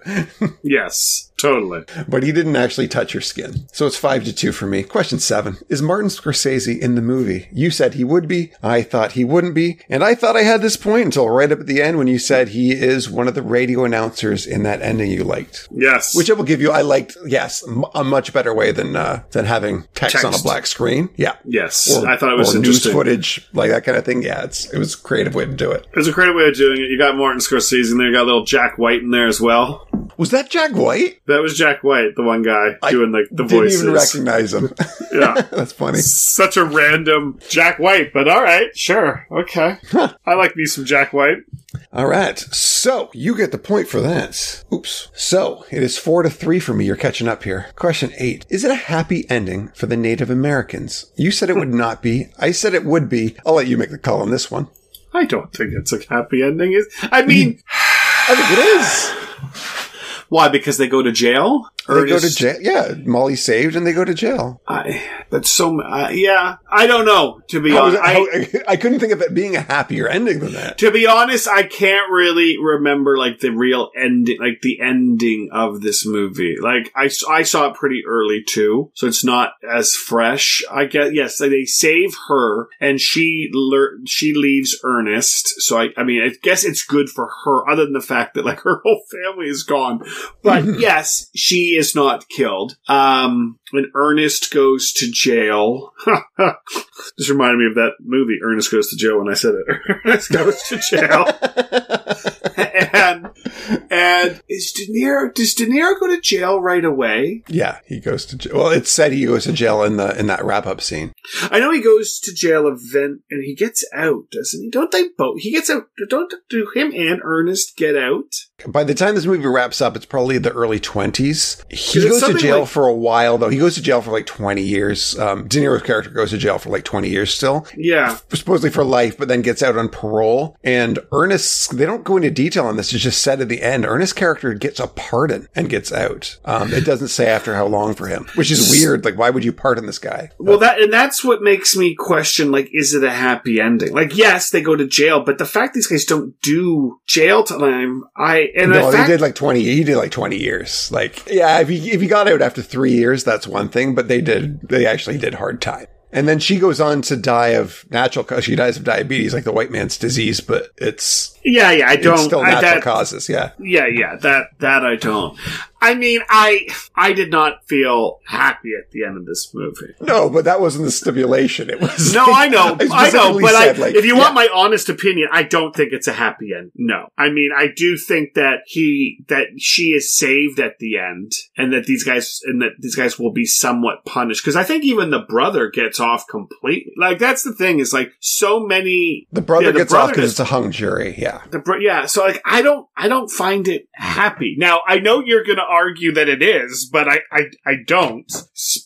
Speaker 2: yes, totally.
Speaker 1: but he didn't actually touch her skin. So it's five to two for me. Question seven. Is Martin Scorsese in the movie? You said he would be. I thought he wouldn't be. And I thought I had this point until right up at the end when you said he is one of the radio announcers in that ending you liked.
Speaker 2: Yes,
Speaker 1: Which I will give you. I liked, yes, a much better way than, uh, than having text, on a black screen. Yeah.
Speaker 2: yes, Or, I thought it was
Speaker 1: or news footage, like that kind of thing. Yeah, it's, it was a creative way to do it.
Speaker 2: It was a creative way of doing it. You got Martin Scorsese in there. You got little Jack White in there as well.
Speaker 1: Was that Jack White?
Speaker 2: That was Jack White, the one guy
Speaker 1: I
Speaker 2: doing like the
Speaker 1: Didn't
Speaker 2: voices.
Speaker 1: even recognize him.
Speaker 2: Yeah.
Speaker 1: That's funny.
Speaker 2: Such a random Jack White, but all right, sure, okay. I like me some Jack White.
Speaker 1: All right. So you get the point for that. Oops. So it is four to three for me. You're catching up here. Question eight. Is it a happy ending for the Native Americans? You said it would not be. I said it would be. I'll let you make the call on this one.
Speaker 2: I don't think it's a happy ending. Is I mean,
Speaker 1: I think it is.
Speaker 2: why? Because they go to jail.
Speaker 1: They go to jail. Yeah. Molly saved and they go to jail.
Speaker 2: I, but so uh, yeah, I don't know. To be
Speaker 1: How
Speaker 2: honest,
Speaker 1: how- I couldn't think of it being a happier ending than that.
Speaker 2: To be honest, I can't really remember like the real ending, like the ending of this movie. Like I, I saw it pretty early too, so it's not as fresh. I guess yes, they save her and she lear- she leaves Ernest. So I, I mean, I guess it's good for her, other than the fact that like her whole family is gone. But yes, she is not killed. Um, when Ernest goes to jail, this reminded me of that movie. Ernest goes to jail. When I said it, Ernest goes to jail, and and is De Niro? Does De Niro go to jail right away?
Speaker 1: yeah, he goes to jail. Well, it's said he goes to jail in the in that wrap up scene.
Speaker 2: I know he goes to jail event and he gets out, doesn't he? Don't they both? He gets out. Don't do him and Ernest get out?
Speaker 1: By the time this movie wraps up, it's probably the early twenties. He goes to jail
Speaker 2: like-
Speaker 1: for a while, though. He goes to jail for like twenty years. Um, De Niro's character goes to jail for like twenty years still,
Speaker 2: Yeah.
Speaker 1: supposedly for life, but then gets out on parole. And Ernest, they don't go into detail on this. It's just said at the end, Ernest's character gets a pardon and gets out. Um, it doesn't say after how long for him, which is weird. Like, why would you pardon this guy?
Speaker 2: Well, that and that's what makes me question: like, is it a happy ending? Like, yes, they go to jail, but the fact these guys don't do jail time, I and
Speaker 1: no,
Speaker 2: the fact
Speaker 1: they did like twenty. He did like twenty years. Like, yeah, if he if he got out after three years, that's one thing. But they did. They actually did hard time. And then she goes on to die of natural cause. She dies of diabetes, like the white man's disease, but it's,
Speaker 2: Yeah, yeah, I don't.
Speaker 1: still
Speaker 2: I,
Speaker 1: natural
Speaker 2: that,
Speaker 1: causes. Yeah.
Speaker 2: yeah, yeah, that that I don't. I mean, I I did not feel happy at the end of this movie.
Speaker 1: No, but that wasn't the stipulation. It was.
Speaker 2: No, I know, I know,
Speaker 1: specifically
Speaker 2: but I,
Speaker 1: like,
Speaker 2: if you
Speaker 1: yeah.
Speaker 2: want my honest opinion, I don't think it's a happy end. No, I mean, I do think that he that she is saved at the end, and that these guys and that these guys will be somewhat punished because I think even the brother gets off completely. Like that's the thing is like so many
Speaker 1: the brother
Speaker 2: yeah, the
Speaker 1: gets off because it's a hung jury. Yeah.
Speaker 2: the bro- yeah, so like I don't I don't find it happy. Now I know you're going to argue that it is, but I I, I don't.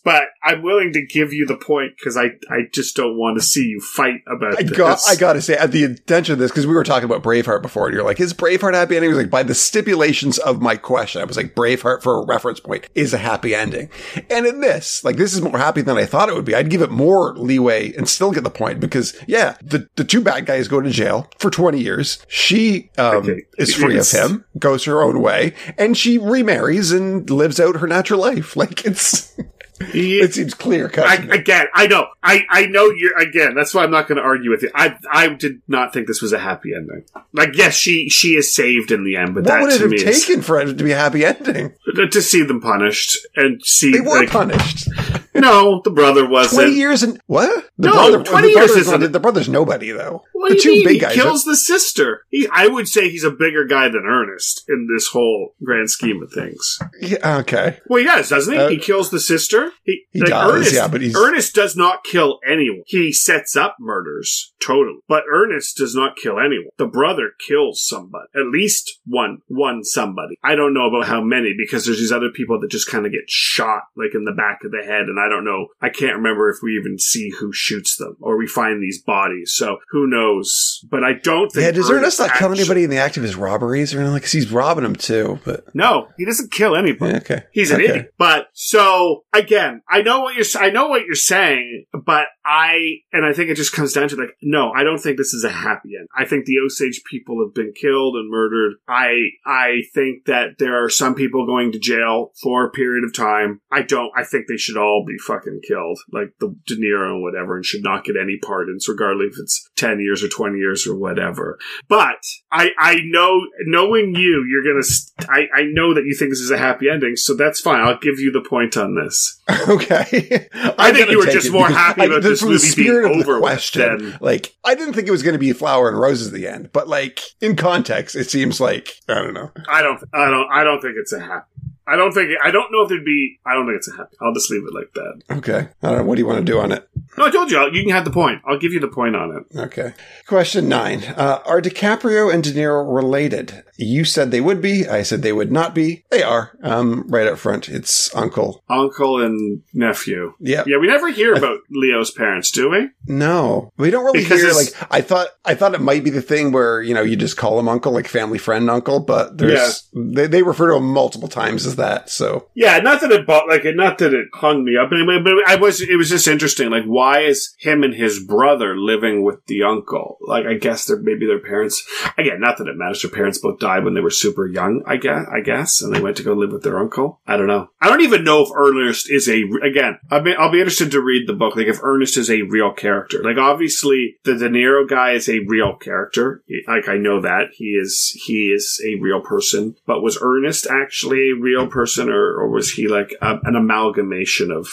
Speaker 2: But I'm willing to give you the point because I I just don't want to see you fight about
Speaker 1: I
Speaker 2: this.
Speaker 1: got, I gotta say, at the intention of this, because we were talking about Braveheart before, and you're like, is Braveheart happy ending? He was like, by the stipulations of my question, I was like, Braveheart for a reference point is a happy ending. And in this, like, this is more happy than I thought it would be. I'd give it more leeway and still get the point because, yeah, the, the two bad guys go to jail for 20 years. She, um,
Speaker 2: Okay.
Speaker 1: is free
Speaker 2: Yes.
Speaker 1: of him, goes her own way, and she remarries and lives out her natural life. Like, it's,
Speaker 2: Yeah,
Speaker 1: it seems clear cut.
Speaker 2: I, again, I know, I, I know you're again. That's why I'm not going to argue with you. I, I did not think this was a happy ending. Like, yes, she, she is saved in the end, but
Speaker 1: what
Speaker 2: that
Speaker 1: would it
Speaker 2: to
Speaker 1: have
Speaker 2: me is
Speaker 1: taken for it to be a happy ending?
Speaker 2: to see them punished and see.
Speaker 1: They were
Speaker 2: like,
Speaker 1: punished.
Speaker 2: No, the brother wasn't.
Speaker 1: Twenty years and what? The
Speaker 2: No, 20
Speaker 1: the
Speaker 2: years isn't-
Speaker 1: not- the brother's nobody though.
Speaker 2: What
Speaker 1: the
Speaker 2: do
Speaker 1: two
Speaker 2: you mean?
Speaker 1: big
Speaker 2: he
Speaker 1: guys.
Speaker 2: kills the sister. He, I would say he's a bigger guy than Ernest in this whole grand scheme of things.
Speaker 1: yeah, okay.
Speaker 2: Well, he does, doesn't he?
Speaker 1: Uh,
Speaker 2: he kills the sister. He,
Speaker 1: He does, yeah, but he's-
Speaker 2: Ernest does not kill anyone. He sets up murders, totally. But Ernest does not kill anyone. The brother kills somebody, at least one, one somebody. I don't know about how many because there's these other people that just kind of get shot, like in the back of the head, and I don't know. I can't remember if we even see who shoots them or we find these bodies. So who knows? But I don't think.
Speaker 1: Yeah, does Ernest not kill anybody in the act of his robberies or anything? Because he's robbing them too. But
Speaker 2: No, he doesn't kill anybody.
Speaker 1: yeah, okay,
Speaker 2: He's an
Speaker 1: Okay.
Speaker 2: idiot. But so again, I know what you're I know what you're saying, but I and I think it just comes down to like no, I don't think this is a happy end. I think the Osage people have been killed and murdered. I I think that there are some people going to jail for a period of time. I don't I think they should all be brutally fucking killed, like the De Niro and whatever, and should not get any pardons, regardless if it's ten years or twenty years or whatever. But I I know knowing you, you're gonna. St- I I know that you think this is a happy ending, so that's fine. I'll give you the point on this.
Speaker 1: okay.
Speaker 2: I think you were just more happy about this
Speaker 1: the
Speaker 2: movie
Speaker 1: spirit
Speaker 2: being
Speaker 1: of the
Speaker 2: over with
Speaker 1: question.
Speaker 2: than-
Speaker 1: Like, I didn't think it was going to be flower and roses at the end, but like in context, it seems like I don't know.
Speaker 2: I don't. I don't. I don't think it's a happy. I don't think. I don't know if there'd be. I don't think it's a happy. I'll just leave it like that.
Speaker 1: Okay, I don't. What do you want to do on it?
Speaker 2: No, I told you. You can have the point. I'll give you the point on it.
Speaker 1: Okay. Question nine: uh, Are DiCaprio and De Niro related? You said they would be. I said they would not be. They are. Um, right up front, it's uncle.
Speaker 2: Uncle and nephew.
Speaker 1: Yeah.
Speaker 2: Yeah, we never hear about Leo's parents, do we?
Speaker 1: No, we don't really
Speaker 2: Because
Speaker 1: hear.
Speaker 2: it's-
Speaker 1: Like, I thought, I thought it might be the thing where you know you just call him uncle, like family friend uncle, but there's they, they refer to him multiple times as that. So
Speaker 2: Yeah, not that it bought like it, not that it hung me up, but, but I was. It was just interesting. Like, why is him and his brother living with the uncle? Like, I guess they're maybe their parents. Again, not that it matters. Their parents both died when they were super young. I guess. I guess, and they went to go live with their uncle. I don't know. I don't even know if Ernest is a. Again, I'll be, I'll be interested to read the book. Like, if Ernest is a real character. Like, obviously, the De Niro guy is a real character. Like, I know that he is. He is a real person. But was Ernest actually a real person, or, or was he like a, an amalgamation of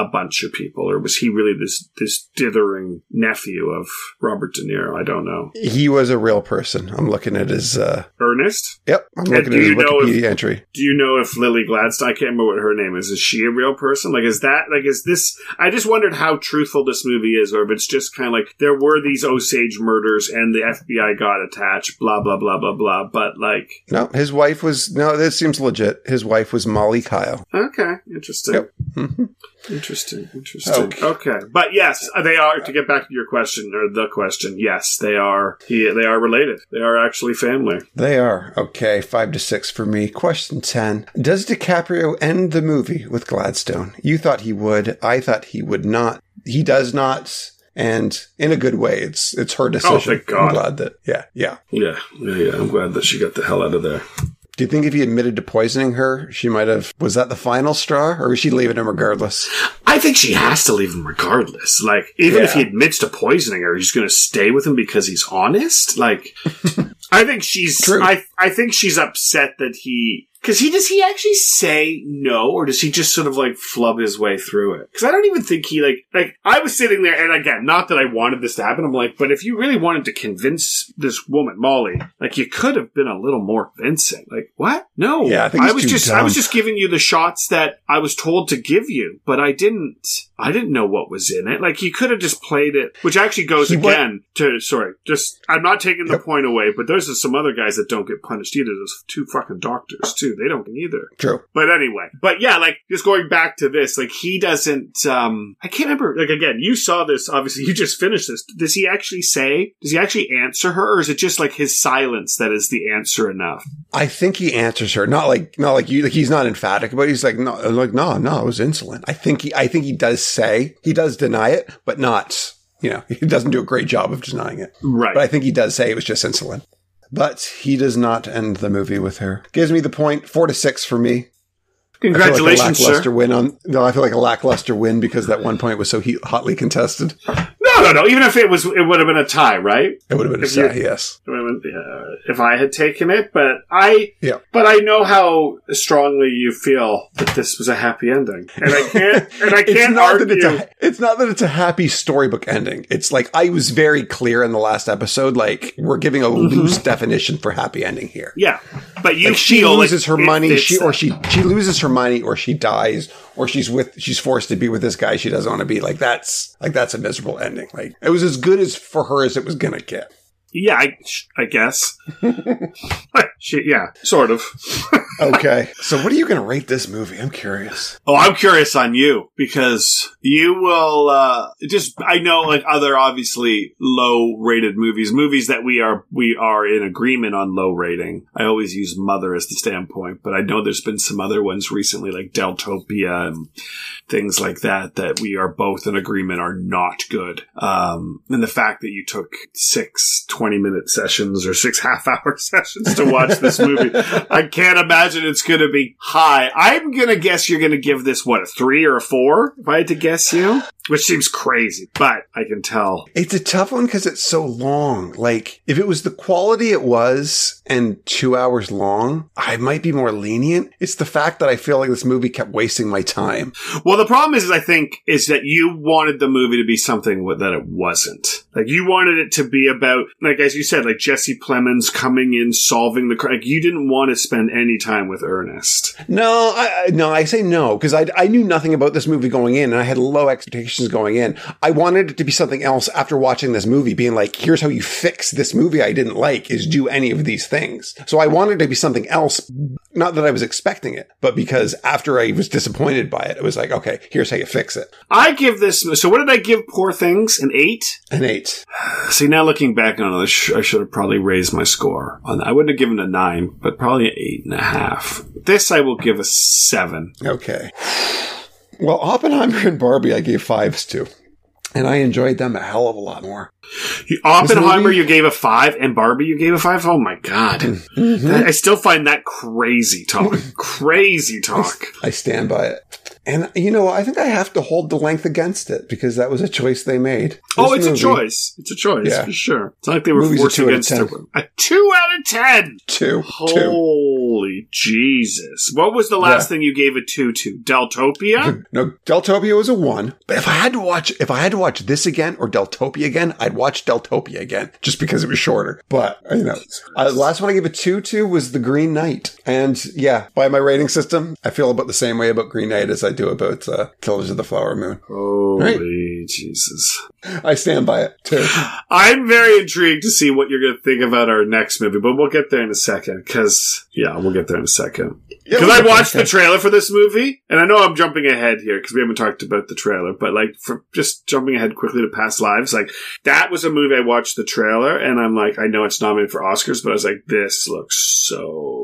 Speaker 2: a bunch of people, or was he really this this dithering nephew of Robert De Niro? I don't know.
Speaker 1: he was a real person. I'm looking at his. uh
Speaker 2: Ernest,
Speaker 1: Yep, I'm looking at his
Speaker 2: know if-
Speaker 1: Wikipedia entry.
Speaker 2: do you know if Lily Gladstone? I can't remember what her name is. Is she a real person? Like, is that like is this? I just wondered how truthful this movie is, or if it's just kind of like there were these Osage murders and the FBI got attached, blah blah blah blah blah. But like,
Speaker 1: No, his wife was. No, this seems legit. His wife was Molly Kyle.
Speaker 2: okay, interesting.
Speaker 1: Yep. Mhm.
Speaker 2: Interesting, interesting.
Speaker 1: Okay.
Speaker 2: Okay. but yes, they are. To get back to your question or the question, yes, they are. He, they are related. They are actually family.
Speaker 1: They are. Okay, five to six for me. Question 10. Does DiCaprio end the movie with Gladstone? You thought he would. I thought he would not. He does not. And in a good way, it's it's her oh, decision.
Speaker 2: Oh, thank God.
Speaker 1: I'm glad that. Yeah, yeah.
Speaker 2: Yeah, yeah, yeah. I'm glad that she got the hell out of there.
Speaker 1: Do you think if he admitted to poisoning her, she might have? Was that the final straw, or was she leaving him regardless?
Speaker 2: I think she has to leave him regardless. Like, even if he admits to poisoning her, he's going to stay with him because he's honest. Like, I think she's.
Speaker 1: True.
Speaker 2: I I think she's upset that he. Because he does he actually say no, or does he just sort of like flub his way through it? Because I don't even think he like like I was sitting there, and again, not that I wanted this to happen. I'm like, but if you really wanted to convince this woman, Molly, like you could have been a little more convincing. Like what? No,
Speaker 1: Yeah, I think it's
Speaker 2: was just I was just giving you the shots that I was told to give you, but I didn't. I didn't know what was in it. Like you could have just played it, which actually goes
Speaker 1: He
Speaker 2: again to sorry. Just I'm not taking the
Speaker 1: Yep.
Speaker 2: point away, but there's some other guys that don't get punished either. There's two fucking doctors too. They don't get either.
Speaker 1: True.
Speaker 2: But anyway, but yeah, like just going back to this, like he doesn't. um I can't remember. Like again, you saw this. Obviously, you just finished this. Does he actually say? Does he actually answer her, or is it just like his silence that is the answer enough?
Speaker 1: I think he answers her, not like not like you. Like he's not emphatic, but he's like no, like no, no, it was insulin. I think he, I think he does say he does deny it, but not. You know, he doesn't do a great job of denying it.
Speaker 2: Right.
Speaker 1: But I think he does say it was just insulin. But he does not end the movie with her. Gives me the point four to six for me. I feel like a
Speaker 2: Congratulations,
Speaker 1: lackluster
Speaker 2: sir.
Speaker 1: win on. No, I feel like a lackluster win because that one point was so hotly contested.
Speaker 2: No, no, no. Even if it was, it would have been a tie, right?
Speaker 1: It would have been a
Speaker 2: If you-
Speaker 1: sad, yes.
Speaker 2: It would have been, uh, if I had taken it, but I,
Speaker 1: Yeah.
Speaker 2: but I know how strongly you feel that this was a happy ending, and I can't, and I can't
Speaker 1: not
Speaker 2: argue.
Speaker 1: that it's a. It's not that it's a happy storybook ending. It's like I was very clear in the last episode. Like we're giving a loose definition for happy ending here.
Speaker 2: yeah, but you
Speaker 1: Like she loses
Speaker 2: like
Speaker 1: her money, she or she she loses her money, or she dies, or she's with she's forced to be with this guy she doesn't want to be. Like that's like that's a miserable ending. Like it was as good as for her as it was gonna get.
Speaker 2: Yeah, I, I guess. she, yeah, sort of.
Speaker 1: Okay, so what are you gonna rate this movie? I'm curious.
Speaker 2: Oh, I'm curious on you because you will uh just I know like other obviously low rated movies, movies that we are we are in agreement on low rating. I always use Mother as the standpoint, but I know there's been some other ones recently like Deltopia and things like that that we are both in agreement are not good. Um and the fact that you took six 20 minute sessions or six half hour sessions to watch this movie, I can't imagine imagine it's going to be high. I'm going to guess you're going to give this, what, a three or a four, if I had to guess you? Which seems crazy, but I can tell.
Speaker 1: It's a tough one because it's so long. Like, if it was the quality it was and two hours long, I might be more lenient. It's the fact that I feel like this movie kept wasting my time.
Speaker 2: Well, the problem is, I think, is that you wanted the movie to be something that it wasn't. Like, you wanted it to be about, like, as you said, like Jesse Plemons coming in, solving the crime. Like, you didn't want to spend any time with Ernest.
Speaker 1: No, I, I no, I say no because I, I knew nothing about this movie going in, and I had low expectations going in. I wanted it to be something else after watching this movie, being like, "Here's how you fix this movie I didn't like: is do any of these things." So I wanted to be something else. Not that I was expecting it, but because after I was disappointed by it, it was like, "Okay, here's how you fix it."
Speaker 2: I give this. So, what did I give Poor Things? An eight.
Speaker 1: An eight.
Speaker 2: See, now looking back on it, I should have probably raised my score on that. I wouldn't have given a nine, but probably an eight and a half. This I will give a seven.
Speaker 1: Okay. Well, Oppenheimer and Barbie, I gave fives to, and I enjoyed them a hell of a lot more.
Speaker 2: Oppenheimer, movie, you gave a five, and Barbie, you gave a five. Oh my god! Mm-hmm. I still find that crazy talk. crazy talk.
Speaker 1: I, I stand by it. And you know, I think I have to hold the length against it because that was a choice they made. This
Speaker 2: oh, it's movie, a choice. It's a choice yeah. for sure. It's not like they were forced against it. A two out of ten.
Speaker 1: Two.
Speaker 2: Holy
Speaker 1: two.
Speaker 2: Jesus! What was the last yeah. thing you gave a two to? Deltopia?
Speaker 1: no, Deltopia was a one. But if I had to watch, if I had to watch this again or Deltopia again, I'd watch Deltopia again just because it was shorter. But you know, uh, the last one I gave a two to was The Green Knight, and yeah, by my rating system, I feel about the same way about Green Knight as I do about uh, Killers of the Flower Moon.
Speaker 2: Holy right? Jesus.
Speaker 1: I stand by it too.
Speaker 2: I'm very intrigued to see what you're going to think about our next movie, but we'll get there in a second because, yeah, we'll get there in a second. Because yeah, I watched the trailer for this movie, and I know I'm jumping ahead here because we haven't talked about the trailer, but like for just jumping ahead quickly to past lives, like that was a movie I watched the trailer, and I'm like, I know it's nominated for Oscars, but I was like, this looks so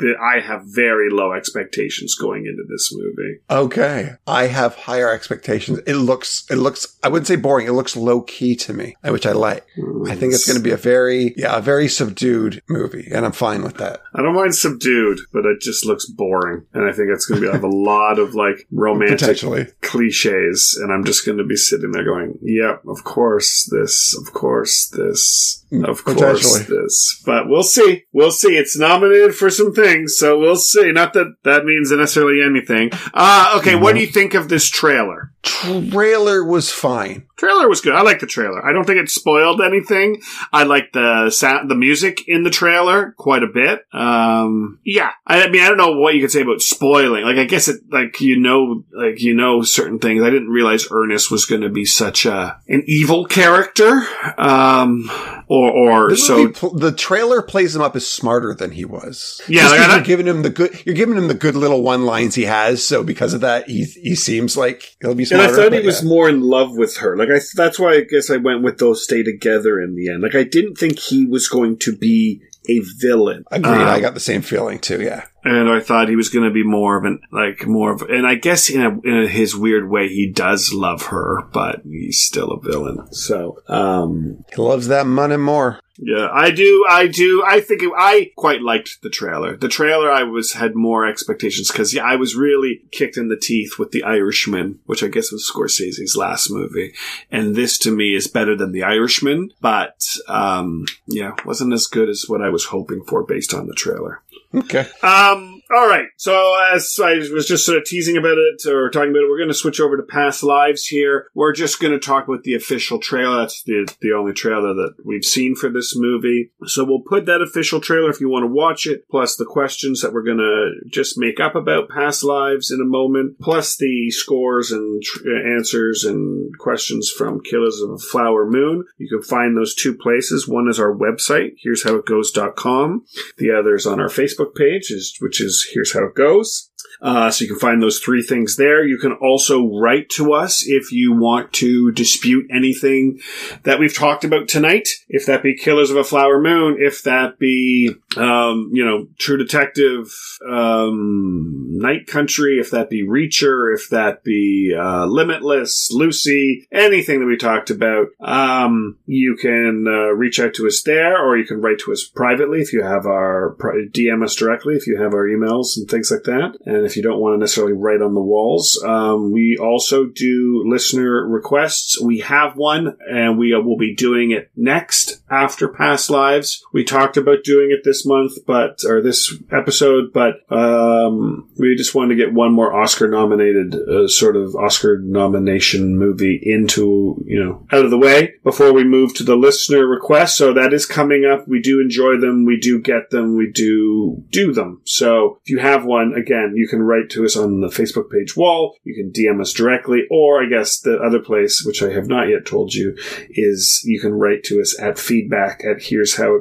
Speaker 2: Like I have very low expectations going into this movie.
Speaker 1: Okay, I have higher expectations. It looks, it looks, I wouldn't say boring. It looks low key to me, which I like. Mm, I think it's going to be a very, yeah, a very subdued movie, and I'm fine with that.
Speaker 2: I don't mind subdued, but it just looks boring, and I think it's going to be have a lot of like romantic cliches, and I'm just going to be sitting there going, "Yep, yeah, of course this, of course this, of course this." But we'll see. We'll see. It's nominated for some things, so we'll see. Not that that means necessarily anything. Uh, okay, mm-hmm. what do you think of this trailer?
Speaker 1: Trailer was fine.
Speaker 2: Trailer was good. I like the trailer. I don't think it spoiled anything. I like the sound, the music in the trailer quite a bit. Um, yeah. I, I, mean, I don't know what you could say about spoiling. Like, I guess it, like, you know, like, you know certain things. I didn't realize Ernest was going to be such a, an evil character. Um, or, or the so.
Speaker 1: Pl- the trailer plays him up as smarter than he was. Yeah. Like, you're giving him the good, you're giving him the good little one lines he has. So because of that, he, he seems like he'll be.
Speaker 2: And I thought he was yeah. more in love with her. Like, I, that's why I guess I went with those stay together in the end. Like, I didn't think he was going to be a villain.
Speaker 1: Agreed. Um, I got the same feeling too. Yeah.
Speaker 2: And I thought he was going to be more of an, like, more of, and I guess in, a, in his weird way, he does love her, but he's still a villain. So, um,
Speaker 1: he loves that money more.
Speaker 2: Yeah, I do. I do. I think it, I quite liked the trailer. The trailer, I was had more expectations because yeah, I was really kicked in the teeth with The Irishman, which I guess was Scorsese's last movie, and this to me is better than The Irishman, but um, yeah, wasn't as good as what I was hoping for based on the trailer.
Speaker 1: Okay.
Speaker 2: Um, all right. So as I was just sort of teasing about it or talking about it, we're going to switch over to past lives here. We're just going to talk about the official trailer. That's the, the only trailer that we've seen for this movie. So we'll put that official trailer if you want to watch it, plus the questions that we're going to just make up about past lives in a moment, plus the scores and tr- answers and questions from Killers of a Flower Moon. You can find those two places. One is our website, here's how it goes.com. The other is on our Facebook page, which is Here's How It Goes. Uh, so you can find those three things there. You can also write to us if you want to dispute anything that we've talked about tonight. If that be Killers of a Flower Moon, if that be, um, you know, True Detective, um, Night Country, if that be Reacher, if that be uh, Limitless, Lucy, anything that we talked about, um, you can uh, reach out to us there, or you can write to us privately if you have our DM us directly if you have our emails and things like that. And if you don't want to necessarily write on the walls, um, we also do listener requests. We have one, and we will be doing it next after past lives. We talked about doing it this month, but or this episode, but um, we just wanted to get one more Oscar nominated uh, sort of Oscar nomination movie into you know out of the way before we move to the listener request. So that is coming up. We do enjoy them. We do get them. We do do them. So if you have one, again, you can write to us on the Facebook page wall. You can DM us directly, or I guess the other place, which I have not yet told you, is you can write to us at feedback at here's how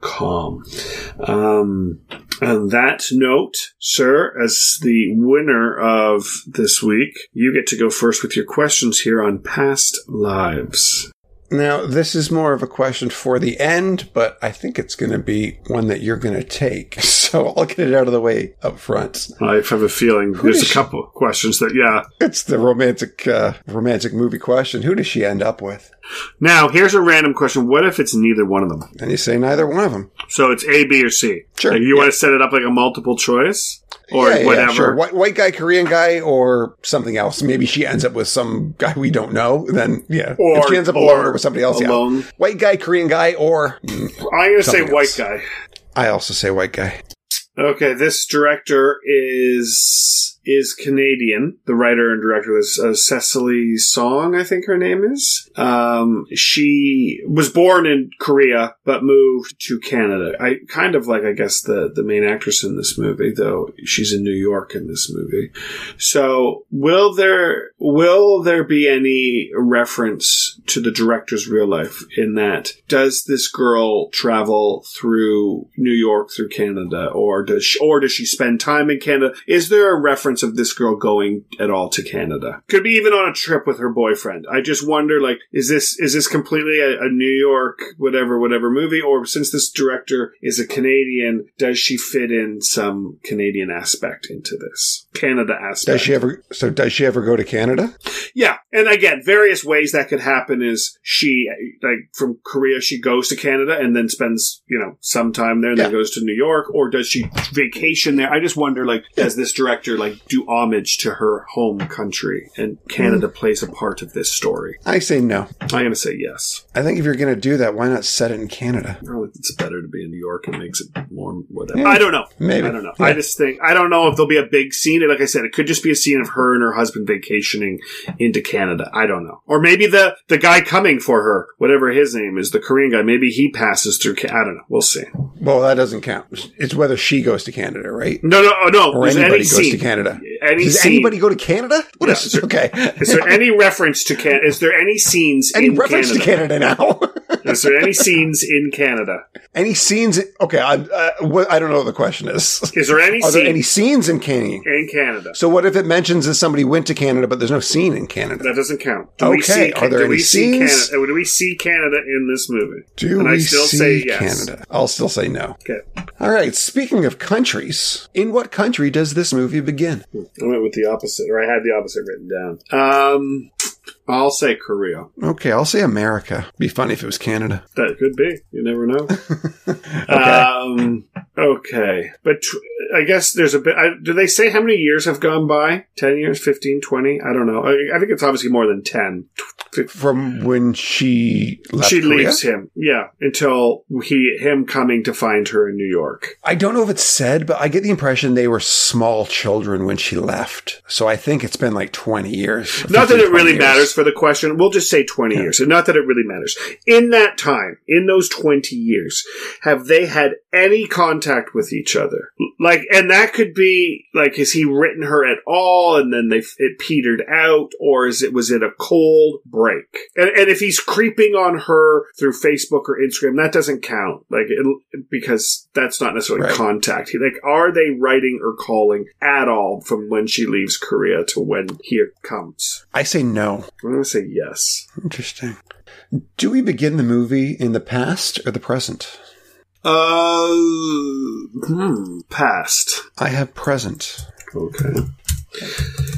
Speaker 2: it. Um, on that note, sir, as the winner of this week, you get to go first with your questions here on past lives.
Speaker 1: Now, this is more of a question for the end, but I think it's going to be one that you're going to take. So I'll get it out of the way up front.
Speaker 2: I have a feeling
Speaker 1: Who
Speaker 2: there's a couple of questions that, yeah.
Speaker 1: It's the romantic, uh, romantic movie question. Who does she end up with?
Speaker 2: Now, here's a random question. What if it's neither one of them?
Speaker 1: And you say neither one of them.
Speaker 2: So it's A, B, or C.
Speaker 1: Sure,
Speaker 2: Like, you
Speaker 1: yeah.
Speaker 2: want to set it up like a multiple choice? Or
Speaker 1: yeah, yeah,
Speaker 2: whatever?
Speaker 1: sure. White, white guy, Korean guy, or something else. Maybe she ends up with some guy we don't know. Then, yeah.
Speaker 2: Or-
Speaker 1: if she ends up alone or with somebody else,
Speaker 2: alone.
Speaker 1: yeah. White guy, Korean guy, or mm,
Speaker 2: I'm going to say
Speaker 1: Something
Speaker 2: white
Speaker 1: else.
Speaker 2: guy.
Speaker 1: I also say white guy.
Speaker 2: Okay, this director is is Canadian. The writer and director is uh, Cecily Song, I think her name is. Um, she was born in Korea but moved to Canada. I kind of like, I guess, the the main actress in this movie, though she's in New York in this movie. So, will there will there be any reference to the director's real life in that? Does this girl travel through New York through Canada, or does she, or does she spend time in Canada? Is there a reference of this girl going at all to Canada? Could be even on a trip with her boyfriend. I just wonder, like, is this is this completely a, a New York whatever whatever movie, or since this director is a Canadian, does she fit in some Canadian aspect into this Canada aspect?
Speaker 1: Does she ever? So does she ever go to Canada?
Speaker 2: Yeah, and again, various ways that could happen is she like from Korea she goes to Canada and then spends you know some time there and then goes to New York, or does she vacation there? I just wonder like does this director like do homage to her home country and Canada hmm. plays a part of this story?
Speaker 1: I say no.
Speaker 2: I'm gonna say yes.
Speaker 1: I think if you're going to do that, why not set it in Canada?
Speaker 2: Oh, it's better to be in New York. It makes it more whatever.
Speaker 1: Yeah.
Speaker 2: I don't know.
Speaker 1: Maybe.
Speaker 2: I don't know.
Speaker 1: Yeah.
Speaker 2: I just think I don't know if there'll be a big scene. Like I said, it could just be a scene of her and her husband vacationing into Canada. I don't know. Or maybe the the guy coming for her, whatever his name is, the Korean guy. Maybe he passes through. Ca- I don't know. We'll see.
Speaker 1: Well, that doesn't count. It's whether she goes to Canada, right?
Speaker 2: No, no, oh, no.
Speaker 1: Or
Speaker 2: There's
Speaker 1: anybody
Speaker 2: any
Speaker 1: goes
Speaker 2: scene.
Speaker 1: to Canada.
Speaker 2: Any
Speaker 1: Does
Speaker 2: scene.
Speaker 1: anybody go to Canada? What
Speaker 2: Yeah,
Speaker 1: is
Speaker 2: is there-
Speaker 1: okay?
Speaker 2: Is there any reference to Canada? Is there any scenes
Speaker 1: any
Speaker 2: in
Speaker 1: reference
Speaker 2: Canada?
Speaker 1: to Canada now?
Speaker 2: Is there any scenes in Canada?
Speaker 1: any scenes? Okay, I, uh, what, I don't know what the question is.
Speaker 2: Is there any
Speaker 1: Are there any scenes in Canada?
Speaker 2: in Canada?
Speaker 1: So what if it mentions that somebody went to Canada, but there's no scene in Canada?
Speaker 2: That doesn't count. Do we
Speaker 1: Okay,
Speaker 2: see,
Speaker 1: are there
Speaker 2: do
Speaker 1: any
Speaker 2: we see
Speaker 1: scenes?
Speaker 2: Canada? Do we see Canada in this movie?
Speaker 1: Do
Speaker 2: and
Speaker 1: we
Speaker 2: I still
Speaker 1: see
Speaker 2: say yes.
Speaker 1: Canada? I'll still say no.
Speaker 2: Okay,
Speaker 1: All right. Speaking of countries, in what country does this movie begin?
Speaker 2: I went with the opposite, or I had the opposite written down. Um, I'll say Korea.
Speaker 1: Okay, I'll say America. Be funny if it was Canada.
Speaker 2: That could be. You never know.
Speaker 1: Okay.
Speaker 2: Um, okay, but tw- I guess there's a bit. I, do they say how many years have gone by? Ten years, 15, 20? I don't know. I, I think it's obviously more than ten.
Speaker 1: From when she left
Speaker 2: she
Speaker 1: Korea?
Speaker 2: leaves him, yeah, until he him coming to find her in New York.
Speaker 1: I don't know if it's said, but I get the impression they were small children when she left. So I think it's been like 20 years.
Speaker 2: Not that it really
Speaker 1: years.
Speaker 2: matters for the question, we'll just say 20
Speaker 1: Yeah.
Speaker 2: years. And not that it really matters. In that time, in those 20 years, have they had any contact with each other? Like, and that could be, like, has he written her at all and then they, it petered out? Or is it, was it a cold break? And, and if he's creeping on her through Facebook or Instagram, that doesn't count. Like, it, because that's not necessarily
Speaker 1: Right.
Speaker 2: contact. Like, are they writing or calling at all from when she leaves Korea to when he comes?
Speaker 1: I say no.
Speaker 2: I'm going to say yes.
Speaker 1: Interesting. Do we begin the movie in the past or the present?
Speaker 2: Uh, hmm, past.
Speaker 1: I have present.
Speaker 2: Okay.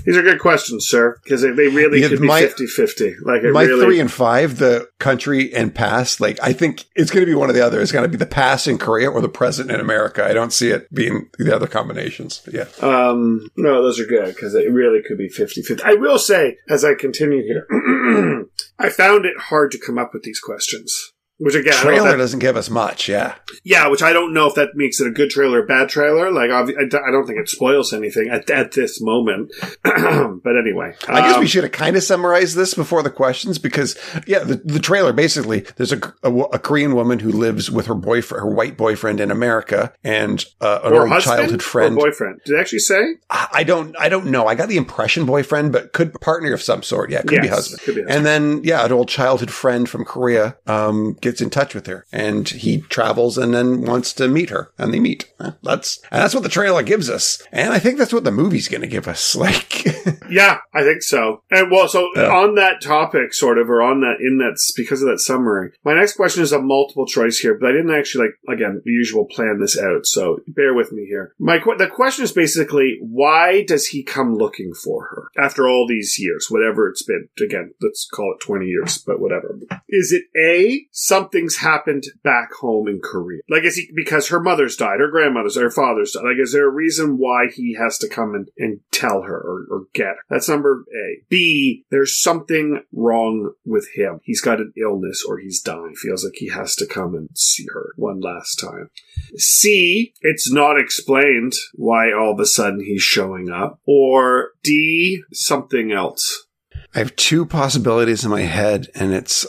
Speaker 2: These are good questions, sir, because they, they really
Speaker 1: Yeah,
Speaker 2: could be
Speaker 1: my-
Speaker 2: 50-50. Like,
Speaker 1: My
Speaker 2: really...
Speaker 1: three and five, the country and past, like I think it's going to be one or the other. It's going to be the past in Korea or the present in America. I don't see it being the other combinations. But yeah.
Speaker 2: Um, no, those are good because it really could be 50 50. I will say, as I continue here, I found it hard to come up with these questions. Which again, I don't know
Speaker 1: Trailer
Speaker 2: that-
Speaker 1: doesn't give us much. Yeah.
Speaker 2: yeah, which I don't know if that makes it a good trailer or a bad trailer. Like, I don't think it spoils anything at, at this moment. but anyway,
Speaker 1: I guess
Speaker 2: um,
Speaker 1: we should have kind of summarized this before the questions because, yeah, the, the trailer basically there's a, a, a Korean woman who lives with her boyfriend, her white boyfriend in America, and uh, an
Speaker 2: or
Speaker 1: old
Speaker 2: husband
Speaker 1: childhood friend.
Speaker 2: boyfriend. Did it actually say?
Speaker 1: I I don't, I don't know. I got the impression boyfriend, but could partner of some sort. Yeah, could be husband.
Speaker 2: could be husband.
Speaker 1: And then, yeah, an old childhood friend from Korea um, gets in touch with her, and he travels and then wants to meet her, and they meet. That's and that's what the trailer gives us, and I think that's what the movie's going to give us. Like,
Speaker 2: Yeah, I think so. And well, so on that topic, sort of, or on that, in that, because of that summary, my next question is a multiple choice here, but I didn't actually, like, again, the usual plan this out, so bear with me here. My, que- the question is basically, why does he come looking for her after all these years, whatever it's been? Again, let's call it 20 years, but whatever. Is it A, something's happened back home in Korea? Like, is he, because her mother's died, her grandmother's, her father's died. Like, is there a reason why he has to come and, and tell her or, or get her? That's number A. B, there's something wrong with him. He's got an illness or he's dying. Feels like he has to come and see her one last time. C, it's not explained why all of a sudden he's showing up. Or D, something else.
Speaker 1: I have two possibilities in my head, and it's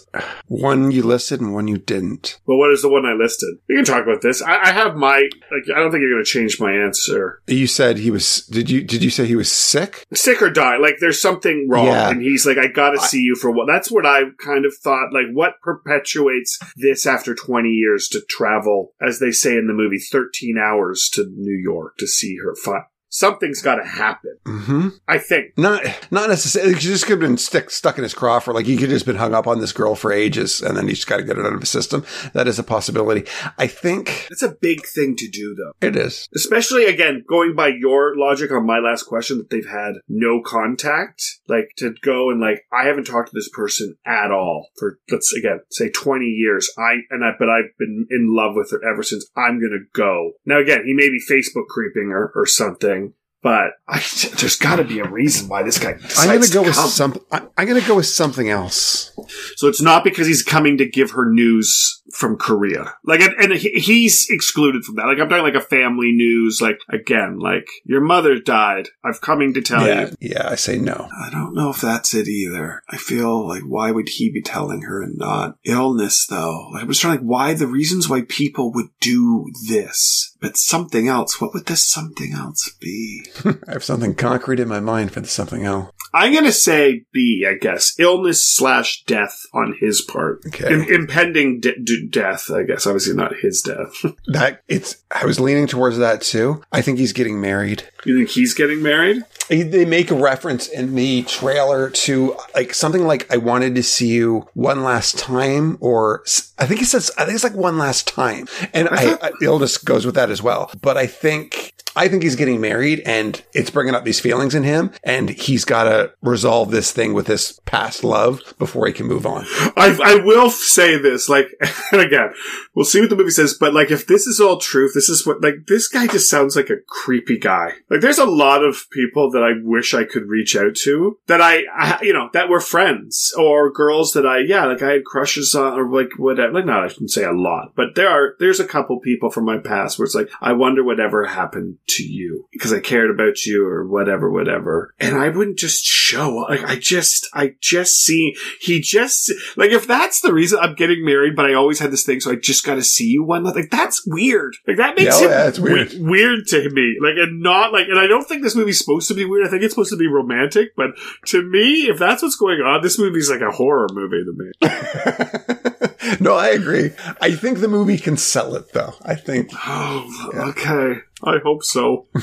Speaker 1: one you listed and one you didn't.
Speaker 2: Well, what is the one I listed? We can talk about this. I, I have my, like, I don't think you're going to change my answer.
Speaker 1: You said he was. Did you? Did you say he was sick?
Speaker 2: Sick or die. Like, there's something wrong.
Speaker 1: Yeah.
Speaker 2: And he's like, I gotta see you for what? That's what I kind of thought. Like, what perpetuates this after 20 years to travel, as they say in the movie, 13 hours to New York to see her? Fi- Something's gotta happen.
Speaker 1: Mm-hmm.
Speaker 2: I think.
Speaker 1: Not, not necessarily. He just could have been stick, stuck in his craw for like he could have just been hung up on this girl for ages, and then he's got to get it out of his system. That is a possibility. I think
Speaker 2: It's a big thing to do, though.
Speaker 1: it is.
Speaker 2: Especially again, going by your logic on my last question that they've had no contact, like to go and like I haven't talked to this person at all for let's again say twenty years. I and I but I've been in love with her ever since. I'm gonna go now. Again, he may be Facebook creeping her or something, but I, there's got to be a reason why this guy. Decides
Speaker 1: I'm going to go with
Speaker 2: come.
Speaker 1: some. I- I'm going to go with something else.
Speaker 2: So it's not because he's coming to give her news from Korea. Like, and, and he's excluded from that. Like, I'm talking like a family news. Like, again, like your mother died. I've coming to tell
Speaker 1: yeah,
Speaker 2: you.
Speaker 1: yeah. I say no.
Speaker 2: I don't know if that's it either. I feel like why would he be telling her and not illness though? Like, I was trying like why the reasons why people would do this, but something else. What would this something else be?
Speaker 1: I have something concrete in my mind for the something else.
Speaker 2: I'm gonna say B, I guess. Illness slash death on his part.
Speaker 1: Okay.
Speaker 2: Im- impending de- death, I guess. Obviously not his death.
Speaker 1: That it's. I was leaning towards that too. I think he's getting married.
Speaker 2: you think he's getting married?
Speaker 1: They- make a reference in the trailer to like something like "I wanted to see you one last time," or I think it says I think it's like one last time, and I, I illness goes with that as well. But I think I think he's getting married, and it's bringing up these feelings in him, and he's got to resolve this thing with this past love before he can move on.
Speaker 2: I, I will say this, like, and again, we'll see what the movie says, but like, if this is all true, if this is what, like, this guy just sounds like a creepy guy. Like, there's a lot of people that I wish I could reach out to that I, I you know, that were friends or girls that I, yeah, like I had crushes on or like whatever. Like, not, I shouldn't say a lot, but there are, there's a couple people from my past where it's like, I wonder whatever happened to you because I cared about you or whatever, whatever. And I wouldn't just show. Like, I just, I just see, he just, like, if that's the reason I'm getting married, but I always had this thing, so I just got to see you one, like, that's weird. Like, that makes
Speaker 1: Yeah,
Speaker 2: it
Speaker 1: yeah, it's weird.
Speaker 2: we- weird to me. Like, and not like, and I don't think this movie's supposed to be weird. I think it's supposed to be romantic, but to me, if that's what's going on, this movie's like a horror movie to me.
Speaker 1: no, I agree. I think the movie can sell it, though. I think.
Speaker 2: Oh, okay. I hope so.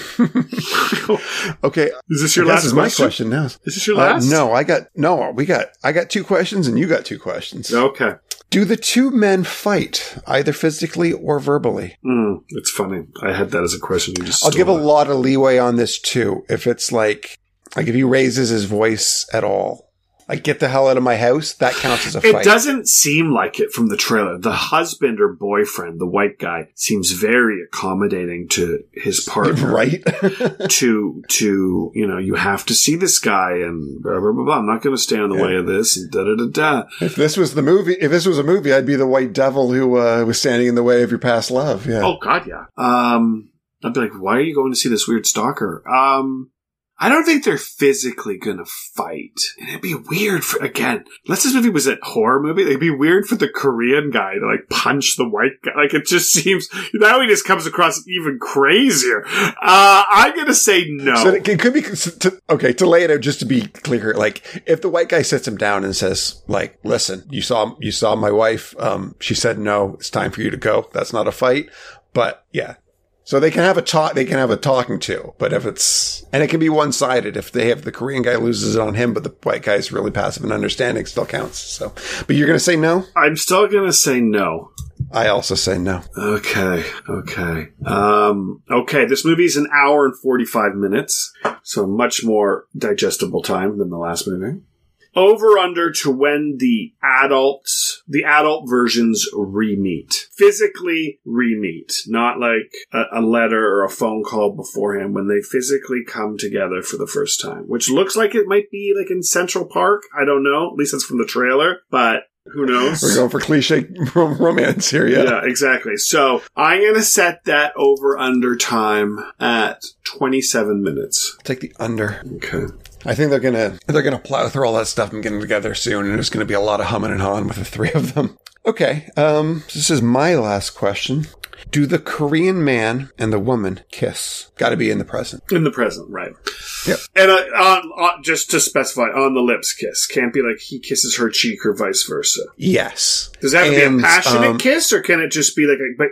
Speaker 1: Okay,
Speaker 2: Is this your last
Speaker 1: is my
Speaker 2: question?
Speaker 1: question now.
Speaker 2: Is this your
Speaker 1: Uh,
Speaker 2: last?
Speaker 1: no, I got no. We got I got two questions, and you got two questions.
Speaker 2: Okay.
Speaker 1: Do the two men fight either physically or verbally?
Speaker 2: Mm, it's funny. I had that as a question. You just
Speaker 1: I'll give a lot of leeway on this too. If it's like like if he raises his voice at all, like get the hell out of my house, that counts as a
Speaker 2: It
Speaker 1: fight.
Speaker 2: doesn't seem like it from the trailer. The husband or boyfriend, the white guy, seems very accommodating to his partner.
Speaker 1: right?
Speaker 2: to to you know you have to see this guy and blah blah blah. blah. I'm not going to stay in the
Speaker 1: Yeah.
Speaker 2: way of this and da da da da.
Speaker 1: if this was the movie, if this was a movie, I'd be the white devil who uh, was standing in the way of your past love. Yeah.
Speaker 2: Oh God, yeah. Um, I'd be like, why are you going to see this weird stalker? Um, I don't think they're physically gonna fight. And it'd be weird for again. Unless this movie was a horror movie, it'd be weird for the Korean guy to like punch the white guy. Like it just seems now he just comes across even crazier. Uh, I'm gonna say no.
Speaker 1: So it, could be to, okay to lay it out just to be clear. Like if the white guy sits him down and says, "Like, listen, you saw you saw my wife. Um, she said no. It's time for you to go. That's not a fight." But yeah, so they can have a talk. They can have a talking to. But if it's and it can be one sided. If they have the Korean guy loses it on him, but the white guy's really passive and understanding, still counts. So, but you're gonna say no.
Speaker 2: I'm still gonna say no.
Speaker 1: I also say no.
Speaker 2: Okay, okay. Um, okay, this movie's an hour and 45 minutes, so much more digestible time than the last movie. Over under to when the adults, the adult versions re-meet. Physically re-meet. Not like a, a letter or a phone call beforehand, when they physically come together for the first time. Which looks like it might be like in Central Park. I don't know. At least that's from the trailer, but who knows?
Speaker 1: We're going for cliche romance here.
Speaker 2: Yeah.
Speaker 1: Yeah.
Speaker 2: exactly. So I'm going to set that over under time at 27 minutes.
Speaker 1: Take the under.
Speaker 2: Okay.
Speaker 1: I think they're gonna they're gonna plow through all that stuff and get them together soon, and there's gonna be a lot of humming and hawing with the three of them. Okay, um, this is my last question. Do the Korean man and the woman kiss? Got to be in the present.
Speaker 2: In the present, right.
Speaker 1: Yep.
Speaker 2: And uh, on, on, just to specify, on the lips kiss. Can't be like he kisses her cheek or vice versa.
Speaker 1: Yes.
Speaker 2: Does that have to be a passionate
Speaker 1: um,
Speaker 2: kiss, or can it just be like a? But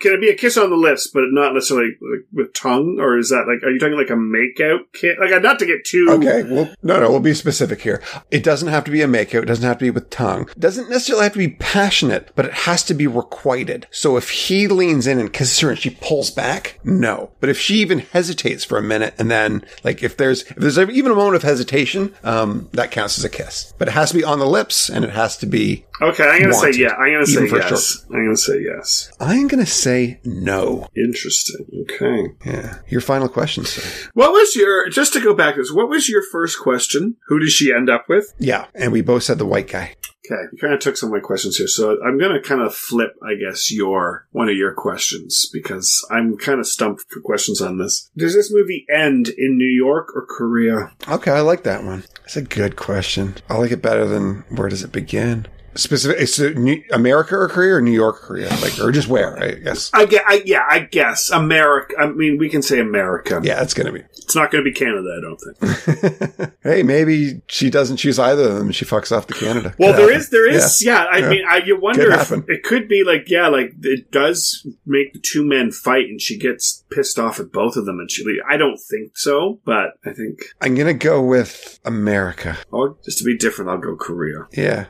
Speaker 2: can it be a kiss on the lips, but not necessarily like, with tongue, or is that like? Are you talking like a makeout kiss? Like not to get too.
Speaker 1: Okay, well, no, no, we'll be specific here. It doesn't have to be a makeout. It doesn't have to be with tongue. It doesn't necessarily have to be passionate, but it has to be requited. So if he leans in and kisses her and she pulls back, no. But if she even hesitates for a minute and then, like, if there's, if there's even a moment of hesitation, um, that counts as a kiss. But it has to be on the lips and it has to be,
Speaker 2: Okay, I'm gonna
Speaker 1: Wanted,
Speaker 2: say yeah. I'm gonna say yes. I'm gonna say yes.
Speaker 1: I'm going to say no.
Speaker 2: Interesting. Okay.
Speaker 1: Yeah. Your final question, sir.
Speaker 2: What was your just to go back to this? What was your first question? Who does she end up with?
Speaker 1: Yeah. And we both said the white guy.
Speaker 2: Okay, you kind of took some of my questions here, so I'm going to kind of flip, I guess, your one of your questions because I'm kind of stumped for questions on this. Does this movie end in New York or Korea?
Speaker 1: Okay, I like that one. It's a good question. I like it better than where does it begin? Specific, is it New, America or Korea or New York or Korea? Like, or just where, I guess.
Speaker 2: I get, I, yeah, I guess America. I mean, we can say America.
Speaker 1: Yeah, it's going to be
Speaker 2: It's not going to be Canada, I don't think.
Speaker 1: hey, maybe she doesn't choose either of them. She fucks off to Canada.
Speaker 2: Well,
Speaker 1: Could
Speaker 2: there
Speaker 1: happen.
Speaker 2: is, there is, yeah. I
Speaker 1: Yeah.
Speaker 2: mean, I, you wonder
Speaker 1: Could
Speaker 2: if
Speaker 1: happen.
Speaker 2: it could be like, yeah, like it does make the two men fight, and she gets pissed off at both of them, and she. leave. I don't think so, but I think,
Speaker 1: I'm going to go with America.
Speaker 2: oh, just to be different, I'll go Korea.
Speaker 1: Yeah.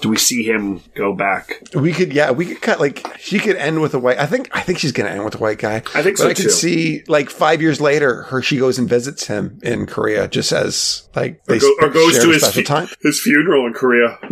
Speaker 2: Do we see him go back?
Speaker 1: We could, yeah, we could cut, like, she could end with a white, I think, I think she's going to end with a white guy.
Speaker 2: I think
Speaker 1: But
Speaker 2: so
Speaker 1: I could
Speaker 2: too.
Speaker 1: see, like, five years later, her, she goes and visits him in Korea just as, like,
Speaker 2: Or,
Speaker 1: they
Speaker 2: go, or goes to his fu-
Speaker 1: time.
Speaker 2: his funeral in Korea.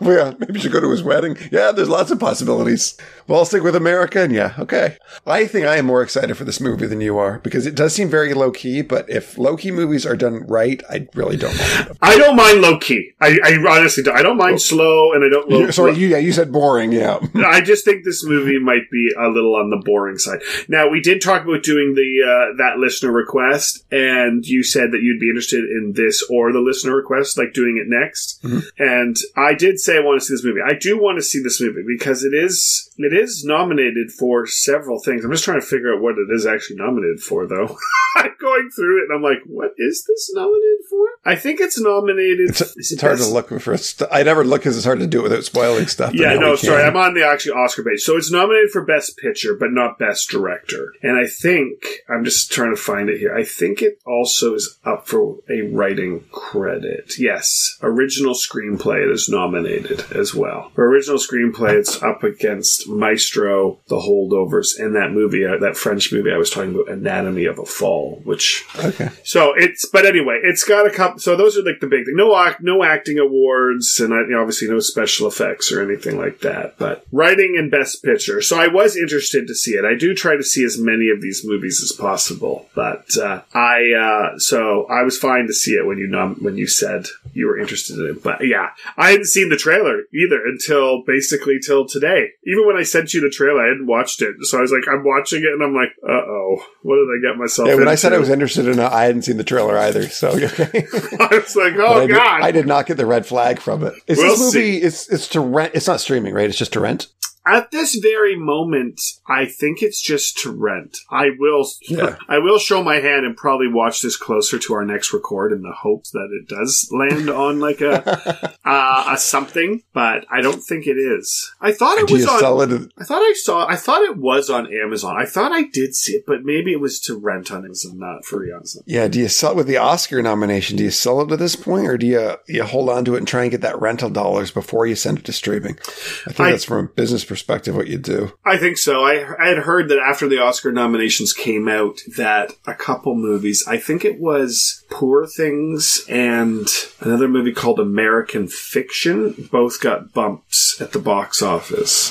Speaker 1: yeah, maybe she go to his wedding. Yeah, there's lots of possibilities. Well, I'll stick with America, and yeah, okay. I think I am more excited for this movie than you are because it does seem very low key. But if low key movies are done right, I really don't mind them.
Speaker 2: I don't mind low key. I, I honestly don't. I don't mind slow slow and I don't love.
Speaker 1: sorry, you, yeah, you said boring. Yeah.
Speaker 2: I just think this movie might be a little on the boring side. Now we did talk about doing the uh, that listener request, and you said that you'd be interested in this or the listener request, like doing it next. And I did say I want to see this movie. I do want to see this movie because it is it is nominated for several things. I'm just trying to figure out what it is actually nominated for, though. I'm going through it and I'm like, what is this nominated for? I think it's nominated.
Speaker 1: It's,
Speaker 2: it
Speaker 1: it's hard to look for. St- I never look because it's hard to do it without spoiling stuff.
Speaker 2: yeah, no, sorry. I'm on the actual Oscar page. So it's nominated for Best Picture, but not Best Director. And I think, I'm just trying to find it here. I think it also is up for a writing credit. Yes. Original screenplay it is nominated as well. For original screenplay, it's up against Maestro, The Holdovers, and that movie, uh, that French movie I was talking about, Anatomy of a Fall, which
Speaker 1: Okay.
Speaker 2: so it's, but anyway, it's got a couple. So those are like the big thing. No, no acting awards, and I, obviously no special effects or anything like that. But writing and best picture. So I was interested to see it. I do try to see as many of these movies as possible. But uh, I, uh, so I was fine to see it when you nom- when you said you were interested in it. But yeah, I hadn't seen the trailer either until basically till today. Even when I sent you the trailer, I hadn't watched it. So I was like, I'm watching it, and I'm like, uh oh, what did I get myself?
Speaker 1: Yeah, when I said I was interested in it, I hadn't seen the trailer either. So okay.
Speaker 2: I was like, oh
Speaker 1: I, did,
Speaker 2: god.
Speaker 1: I did not get the red flag from it. Is
Speaker 2: We'll
Speaker 1: movie? It's it's to rent. It's not streaming, right? It's just to rent.
Speaker 2: At this very moment, I think it's just to rent. I will,
Speaker 1: Yeah.
Speaker 2: I will show my hand and probably watch this closer to our next record in the hopes that it does land on like a uh, a something. But I don't think it is. I thought it
Speaker 1: Do
Speaker 2: was on.
Speaker 1: it?
Speaker 2: I thought I saw. I thought it was on Amazon. I thought I did see it, but maybe it was to rent on Amazon, not for Amazon.
Speaker 1: Yeah. Do you sell it with the Oscar nomination? Do you sell it at this point, or do you you hold on to it and try and get that rental dollars before you send it to streaming? I think
Speaker 2: I-
Speaker 1: that's from a business perspective what you do.
Speaker 2: I think so. I, I had heard that after the Oscar nominations came out, that a couple movies, I think it was Poor Things and another movie called American Fiction, both got bumps at the box office.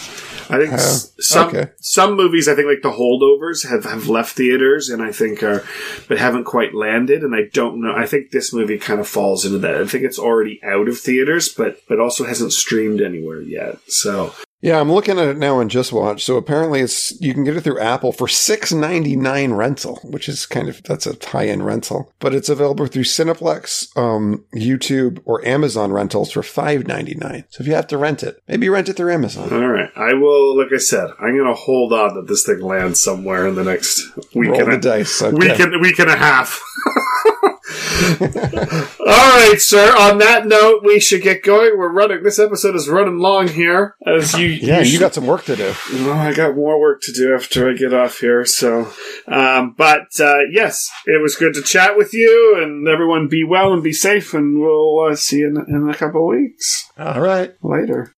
Speaker 2: I think
Speaker 1: Oh,
Speaker 2: some
Speaker 1: okay.
Speaker 2: some movies, I think like The Holdovers, have, have left theaters and I think are, but haven't quite landed. And I don't know. I think this movie kind of falls into that. I think it's already out of theaters, but but also hasn't streamed anywhere yet. So
Speaker 1: Yeah, I'm looking at it now on Just Watch. So apparently, it's you can get it through Apple for six ninety nine rental, which is kind of that's a high end rental. But it's available through Cineplex, um, YouTube, or Amazon rentals for five ninety nine. So if you have to rent it, maybe rent it through Amazon.
Speaker 2: All right. I will, like I said, I'm going to hold on that this thing lands somewhere in the next week
Speaker 1: Roll
Speaker 2: and
Speaker 1: the
Speaker 2: a,
Speaker 1: dice. Okay.
Speaker 2: week, and, week and a half. All right, sir. On that note, we should get going. We're running. This episode is running long here. As you,
Speaker 1: yeah, you
Speaker 2: should-
Speaker 1: got some work to do.
Speaker 2: No, I got more work to do after I get off here. So, um, but uh, yes, it was good to chat with you, and everyone be well and be safe, and we'll uh, see you in, in a couple weeks
Speaker 1: All right.
Speaker 2: later.